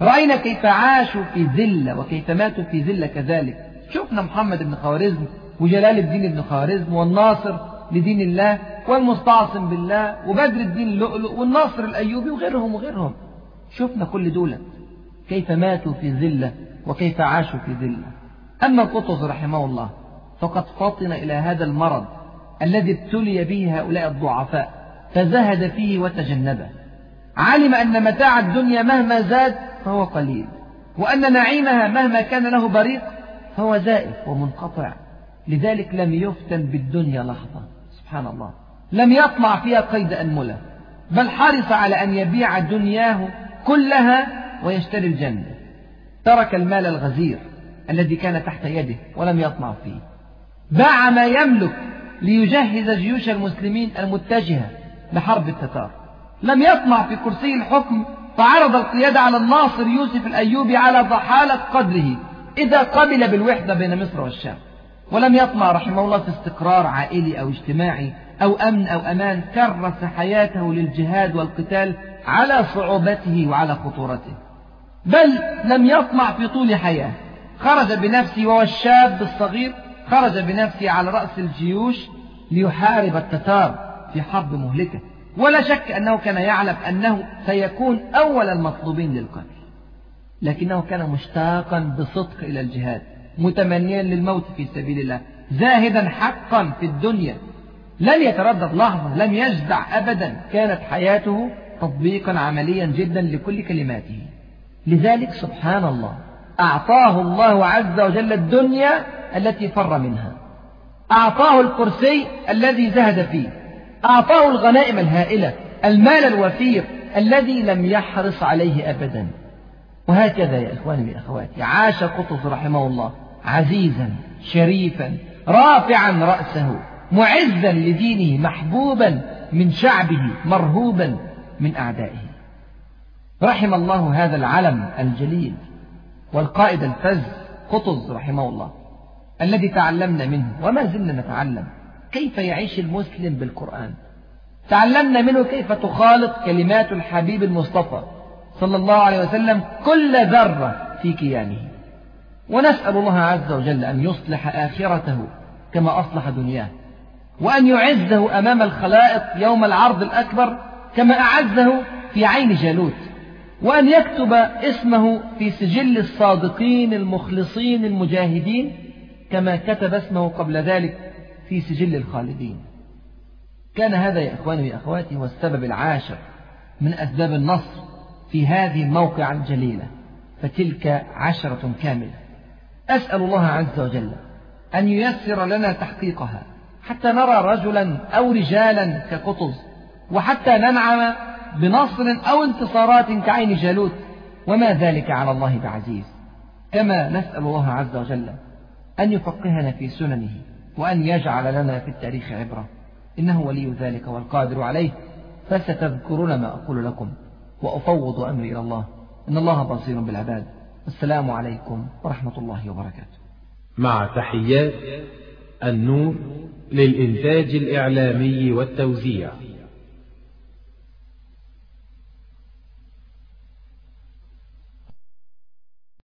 رأينا كيف عاشوا في ذلة وكيف ماتوا في ذلة كذلك. شفنا محمد بن خوارزم وجلال الدين بن خوارزم والناصر لدين الله والمستعصم بالله وبدر الدين اللؤلؤ والناصر الأيوبي وغيرهم وغيرهم. شفنا كل دولة كيف ماتوا في ذلة وكيف عاشوا في ذلة. أما قطز رحمه الله فقد فطن إلى هذا المرض الذي ابتلي به هؤلاء الضعفاء فزهد فيه وتجنبه. علم أن متاع الدنيا مهما زاد فهو قليل وأن نعيمها مهما كان له بريق فهو زائف ومنقطع. لذلك لم يفتن بالدنيا لحظة. سبحان الله. لم يطمع فيها قيد أنملة بل حرص على أن يبيع دنياه كلها ويشتري الجنة. ترك المال الغزير الذي كان تحت يده ولم يطمع فيه. باع ما يملك ليجهز جيوش المسلمين المتجهة لحرب التتار. لم يطمع في كرسي الحكم فعرض القيادة على الناصر يوسف الأيوبي على ضحالة قدره. إذا قبل بالوحدة بين مصر والشام. ولم يطمع رحمه الله في استقرار عائلي أو اجتماعي أو أمن أو أمان كرس حياته للجهاد والقتال على صعوبته وعلى خطورته. بل لم يطمع في طول حياة. خرج بنفسه وهو الشاب الصغير خرج بنفسه على رأس الجيوش ليحارب التتار في حرب مهلكة. ولا شك أنه كان يعلم أنه سيكون أول المطلوبين للقتل. لكنه كان مشتاقا بصدق إلى الجهاد. متمنيا للموت في سبيل الله. زاهدا حقا في الدنيا. لم يتردد لحظة لم يجزع أبدا. كانت حياته تطبيقا عمليا جدا لكل كلماته. لذلك سبحان الله أعطاه الله عز وجل الدنيا التي فر منها. أعطاه الكرسي الذي زهد فيه. أعطاه الغنائم الهائلة المال الوفير الذي لم يحرص عليه أبدا. وهكذا يا إخواني وأخواتي عاش قطز رحمه الله عزيزا شريفا رافعا رأسه معزا لدينه محبوبا من شعبه مرهوبا من أعدائه. رحم الله هذا العلم الجليل والقائد الفز قطز رحمه الله الذي تعلمنا منه وما زلنا نتعلم كيف يعيش المسلم بالقرآن؟ تعلمنا منه كيف تخالط كلمات الحبيب المصطفى صلى الله عليه وسلم كل ذرة في كيانه. ونسأل الله عز وجل أن يصلح آخرته كما أصلح دنياه وأن يعزه أمام الخلائق يوم العرض الأكبر كما أعزه في عين جالوت وأن يكتب اسمه في سجل الصادقين المخلصين المجاهدين كما كتب اسمه قبل ذلك في سجل الخالدين. كان هذا يا إخواني وأخواتي هو السبب العاشر من أسباب النصر في هذه الموقعة الجليلة فتلك عشرة كاملة. أسأل الله عز وجل أن ييسر لنا تحقيقها حتى نرى رجلا أو رجالا كقطز وحتى ننعم بنصر أو انتصارات كعين جالوت. وما ذلك على الله بعزيز. كما نسأل الله عز وجل أن يفقهنا في سننه وأن يجعل لنا في التاريخ عبرة. إنه ولي ذلك والقادر عليه فستذكرون ما أقول لكم. وأفوض أمري إلى الله. إن الله بصير بالعباد. السلام عليكم ورحمة الله وبركاته. مع تحيات النور للإنتاج الإعلامي والتوزيع.